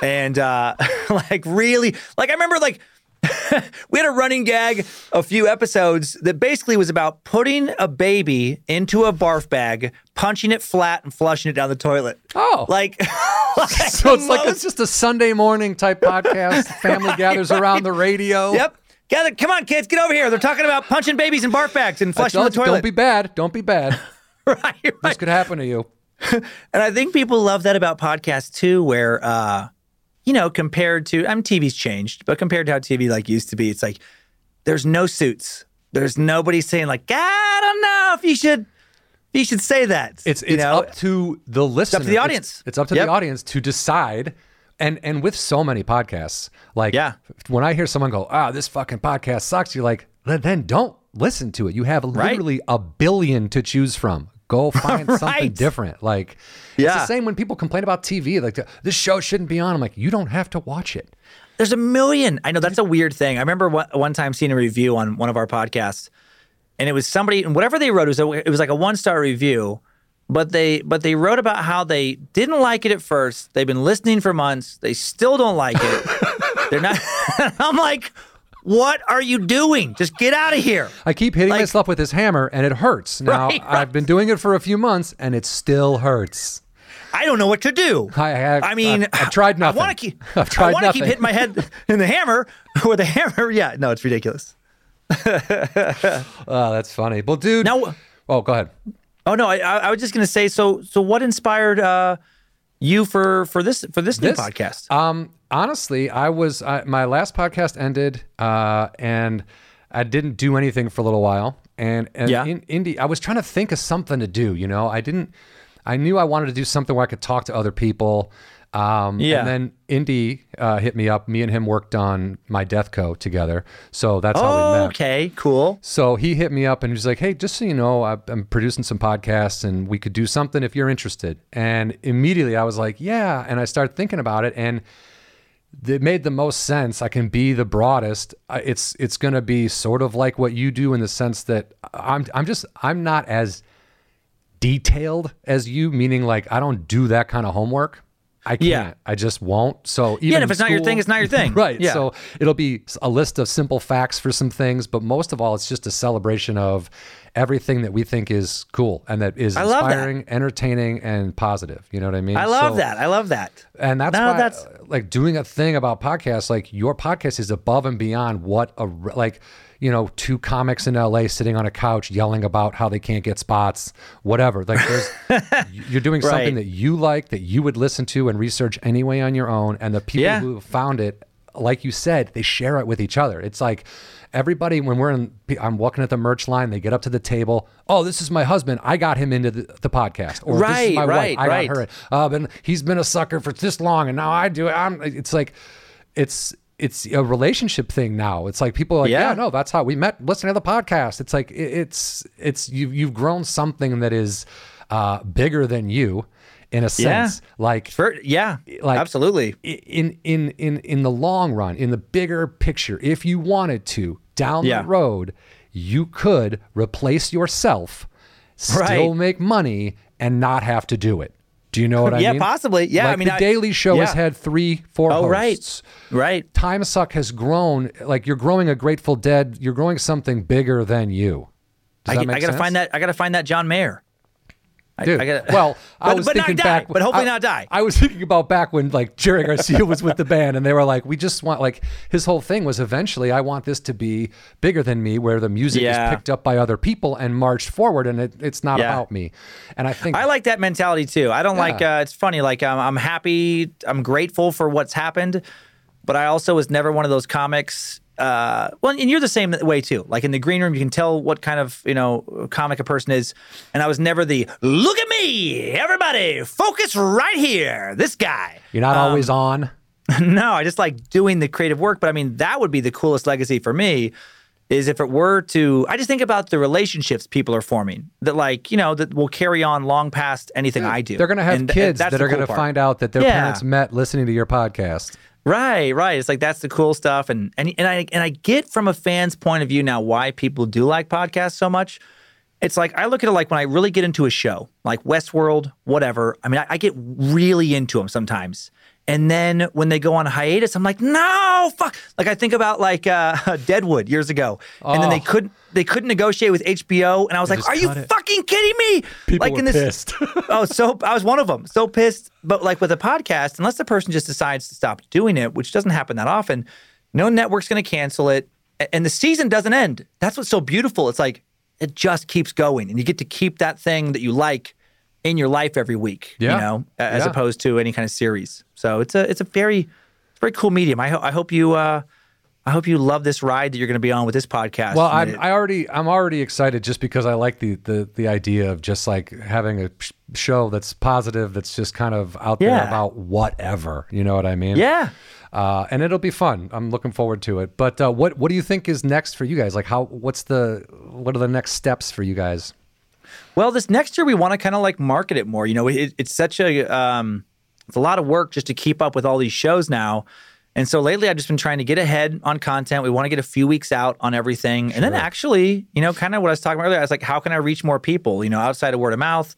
and uh like really like i remember like we had a running gag a few episodes that basically was about putting a baby into a barf bag punching it flat and flushing it down the toilet Oh. like, like so it's the like it's just a Sunday morning type podcast. Family gathers around the radio. yep gather come on kids get over here they're talking about punching babies in barf bags and flushing the you, toilet don't be bad. Don't be bad. right, right. This could happen to you. And I think people love that about podcasts too, where uh, you know, compared to I mean TV's changed, but compared to how TV like used to be, it's like there's no suits. There's nobody saying like, I don't know if you should you should say that. It's you it's know? up to the listener. It's up to the audience. It's, up to Yep. the audience to decide. And and with so many podcasts, like Yeah. when I hear someone go, "Ah, this fucking podcast sucks," you're like, "Then- don't listen to it. You have literally a billion to choose from. Go find something different. Like it's Yeah. the same when people complain about TV. Like this show shouldn't be on. I'm like, you don't have to watch it. There's a million. I know that's a weird thing. I remember one, one time seeing a review on one of our podcasts, and it was somebody and whatever they wrote it was a, it was like a one star review, but they but they wrote about how they didn't like it at first. They've been listening for months. They still don't like it. They're not. I'm like, what are you doing? Just get out of here. I keep hitting Like- myself with this hammer and it hurts. Now Right, right. I've been doing it for a few months and it still hurts. I don't know what to do. I have- I mean, I've- I've tried nothing. I want to keep. I've tried I want to keep hitting my head in the hammer with the hammer. Yeah, no, it's ridiculous. Oh, that's funny. Well, dude. Now- oh, go ahead. Oh no, I, I was just gonna say. So, so what inspired uh, you for for this for this new podcast? Um, honestly, I was I, my last podcast ended, uh, and I didn't do anything for a little while. And, and Yeah. in Indy, I was trying to think of something to do. You know, I didn't. I knew I wanted to do something where I could talk to other people. Um, Yeah. And then Indy uh, hit me up. Me and him worked on my Death Co together. So that's how we oh, met. okay, cool. So he hit me up and he's like, "Hey, just so you know, I- I'm producing some podcasts and we could do something if you're interested." And immediately I was like, "Yeah." And I started thinking about it, and it made the most sense. I can be the broadest. It's it's going to be sort of like what you do in the sense that I'm I'm just I'm not as detailed as you, meaning like I don't do that kind of homework. I can't. Yeah. I just won't. So even Yeah, if it's not your thing, it's not your thing. right. Yeah. So it'll be a list of simple facts for some things, but most of all, it's just a celebration of everything that we think is cool and that is I love that. inspiring, entertaining, and positive. You know what I mean? I love So- that. I love that. and that's No, why, that's- uh, like doing a thing about podcasts. Like your podcast is above and beyond what a like you know two comics in LA sitting on a couch yelling about how they can't get spots, whatever. Like there's you're doing Right. something that you like that you would listen to and research anyway on your own, and the people Yeah. who found it, like you said, they share it with each other. It's like. Everybody, when we're in, I'm walking at the merch line. They get up to the table. Oh, this is my husband. I got him into the, the podcast. Or this Right, is my right, wife. I right. got her. Uh, and he's been a sucker for this long, and now I do it. I'm, it's like, it's it's a relationship thing now. It's like people are like, yeah. Yeah. no, that's how we met. Listening to the podcast. It's like it, it's it's you you've grown something that is uh, bigger than you, in a Yeah. sense. Like For, yeah, Like- absolutely. in in in in the long run, in the bigger picture, if you wanted to down Yeah. the road, you could replace yourself, still Right. make money, and not have to do it. Do you know what I Yeah, mean? Yeah, possibly. Yeah, I mean, the I- Daily Show has yeah. had three, four Oh, right. hosts. Right. Time Suck has grown. Like you're growing a Grateful Dead. You're growing something bigger than you. Does I, that make I gotta sense? find that. I gotta find that John Mayer. I, Dude, I gotta, well, I But- was but not thinking die, back, but hopefully I- not die. I was thinking about back when like Jerry Garcia was with the band, and they were like, "We just want like his whole thing was eventually I want this to be bigger than me, where the music Yeah. is picked up by other people and marched forward, and it, it's not Yeah. about me." And I think I like that mentality too. I don't like. Uh, it's funny. Like I'm, I'm happy. I'm grateful for what's happened, but I also was never one of those comics. Uh, well, and you're the same way too. Like in the green room, you can tell what kind of you know comic a person is. And I was never the look at me, everybody, focus right here. This guy. you're not um, always on. no, I just like doing the creative work. But I mean, that would be the coolest legacy for me. Is if it were to, I just think about the relationships people are forming that, like, you know, that will carry on long past anything I do. They're going to have And- and kids that's that are going to find out that their Yeah. parents met listening to your podcast. Right, right. It's like that's the cool stuff, and and and I and I get from a fan's point of view now why people do like podcasts so much. It's like I look at it like when I really get into a show, like Westworld, whatever. I mean, I, I get really into them sometimes, and then when they go on hiatus, I'm like, no, fuck. Like I think about like uh, Deadwood years ago, and then they Oh. couldn't they couldn't negotiate with HBO, and I was like, are you it. fucking kidding me? People like were in this, pissed. oh, so I was one of them. So pissed. But like with a podcast, unless the person just decides to stop doing it, which doesn't happen that often, no network's going to cancel it, and the season doesn't end. That's what's so beautiful. It's like it just keeps going, and you get to keep that thing that you like in your life every week. Yeah. You know, as Yeah. opposed to any kind of series. So it's a it's a very it's a very cool medium. I, ho- I hope you. Uh, I hope you love this ride that you're going to be on with this podcast. Well, I'm it- I already I'm already excited just because I like the the the idea of just like having a sh- show that's positive that's just kind of out there about whatever. You know what I mean? yeah. Uh, and it'll be fun. I'm looking forward to it. But uh, what what do you think is next for you guys? Like how what's the what are the next steps for you guys? Well, this next year we want to kind of like market it more. You know, it, it's such a um, it's a lot of work just to keep up with all these shows now. And so lately, I've just been trying to get ahead on content. We want to get a few weeks out on everything, and then actually, you know, kind of what I was talking about earlier. I was like, how can I reach more people? You know, outside of word of mouth,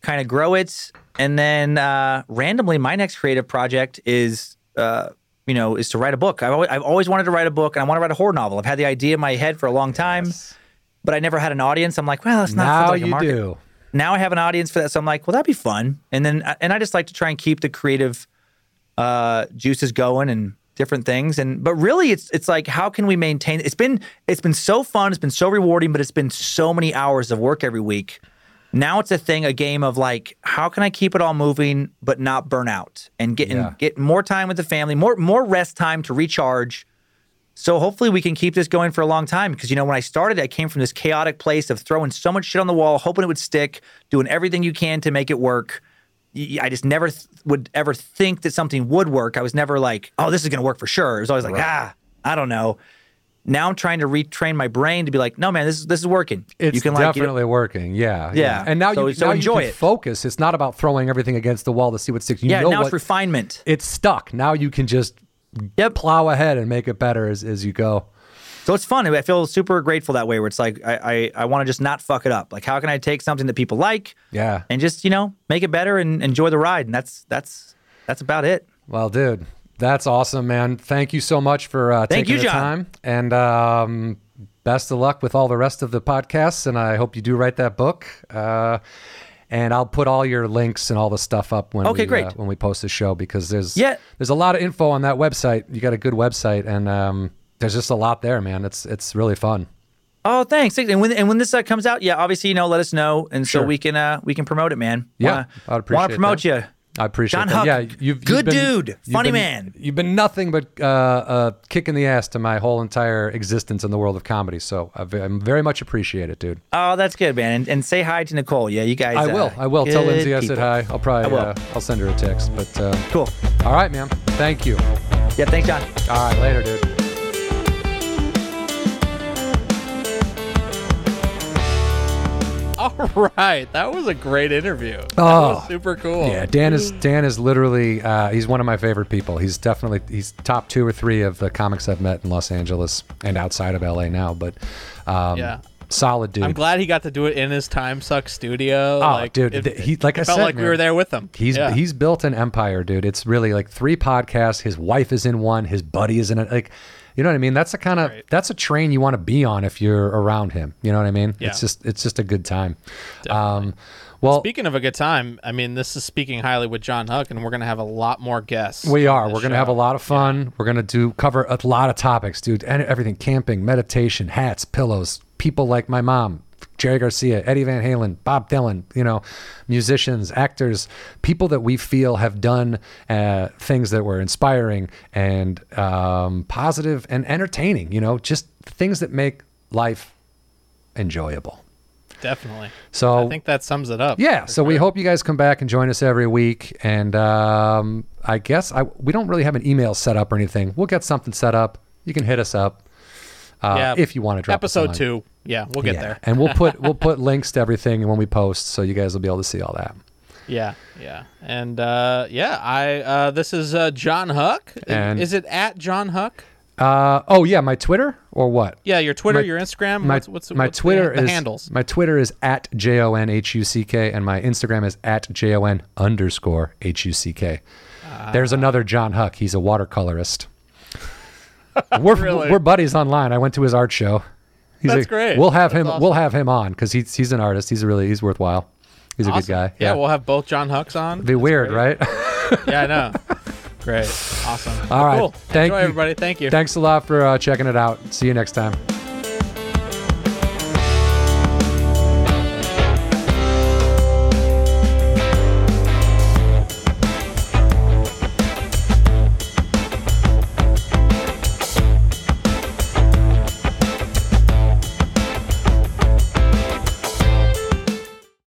kind of grow it, and then uh, randomly, my next creative project is. Uh, you know, is to write a book. I've always, I've always wanted to write a book, and I want to write a horror novel. I've had the idea in my head for a long time, but I never had an audience. I'm like, well, that's not now like a you market do. now I have an audience for that. So I'm like, well, that'd be fun. And then, and I just like to try and keep the creative uh, juices going and different things. And but really, it's it's like, how can we maintain? It's been it's been so fun. It's been so rewarding, but it's been so many hours of work every week. Now it's a thing, a game of like, how can I keep it all moving but not burn out and get Yeah. and get more time with the family, more more rest time to recharge. So hopefully we can keep this going for a long time because you know when I started, I came from this chaotic place of throwing so much shit on the wall, hoping it would stick, doing everything you can to make it work. I just never th- would ever think that something would work. I was never like, oh, this is going to work for sure. It was always like, ah, I don't know. Now I'm trying to retrain my brain to be like, no, man, this is this is working. It's you can like, you know- definitely working. Yeah, Yeah. And now So- you so now enjoy you can it. focus. It's not about throwing everything against the wall to see what sticks. You yeah. know Now what it's refinement. it's stuck. Now you can just Yep. plow ahead and make it better as, as you go. So it's fun. I feel super grateful that way. Where it's like I I, I want to just not fuck it up. Like how can I take something that people like Yeah. and just you know make it better and enjoy the ride? And that's that's that's about it. Well, dude, that's awesome, man. Thank you so much for uh, Thank taking you, the Jon. time. And um, best of luck with all the rest of the podcasts. And I hope you do write that book. Uh, and I'll put all your links and all the stuff up when Okay, we, great. Uh, when we post the show because there's Yeah. there's a lot of info on that website. You got a good website, and um, there's just a lot there, man. It's it's really fun. Oh, thanks. And when and when this uh, comes out, yeah, obviously you know let us know and so we can uh we can promote it, man. Yeah, Wanna- I'd appreciate Want to promote that. you? I appreciate Jon that. Huck, yeah, you've, you've good been- dude, you've funny been- man. You've been nothing but uh, uh, kicking the ass to my whole entire existence in the world of comedy. So I I'm very much appreciate it, dude. Oh, that's good, man. And, and say hi to Nicole. Yeah, you guys. I will. uh, I will tell Lindsay I said hi. I'll probably. I will. Uh, I'll send her a text. But uh, Cool. all right, man. Thank you. Yeah, thanks, Jon. All right, later, dude. All right. That was a great interview. That Oh, was super cool. Yeah, Dan is Dan is literally uh, he's one of my favorite people. He's definitely he's top two or three of the comics I've met in Los Angeles and outside of LA now. But um, Yeah. solid dude. I'm glad he got to do it in his Time Suck studio. Oh, like, dude, it, he- like I felt said, like we were there with him. He's yeah. he's built an empire, dude. It's really like three podcasts. His wife is in one. His buddy is in it. Like, you know what I mean? That's the kind of Right. that's a train you want to be on if you're around him. You know what I mean? Yeah. It's just it's just a good time. Um, well, Speaking of a good time, I mean, this is speaking highly with Jon Huck, and we're gonna have a lot more guests. we are. We're gonna have a lot of fun. We're gonna do cover a lot of topics, dude. And everything: camping, meditation, hats, pillows. People like my mom. Jerry Garcia, Eddie Van Halen, Bob Dylan, you know, musicians, actors, people that we feel have done uh, things that were inspiring and um, positive and entertaining, you know, just things that make life enjoyable. Definitely. So I think that sums it up. yeah, so we hope you guys come back and join us every week. And um, I guess I we don't really have an email set up or anything. We'll get something set up. You can hit us up uh, Yeah. if you want to drop episode two. Yeah, we'll get Yeah. there. and we'll put we'll put links to everything when we post, so you guys will be able to see all that. Yeah, yeah, and uh, yeah, I uh, this is uh, Jon Huck. And- is it at Jon Huck? Uh, oh yeah, my Twitter or what? Yeah, your Twitter, My- your Instagram. My what's, what's my what's Twitter the, is handles? My Twitter is at j o n h u c k, and my Instagram is at j o n underscore h u c k. There's Ah. another John Huck. He's a watercolorist. we're Really? we're buddies online. I went to his art show. He's That's a- great. We'll have That's him. awesome. We'll have him on because he's he's an artist. He's really he's worthwhile. He's a good guy. Yeah, we'll have both John Hucks on. be weird, right? yeah, I know. Great, awesome. All right. cool. Thank Enjoy, you. everybody. Thank you. Thanks a lot for uh, checking it out. See you next time.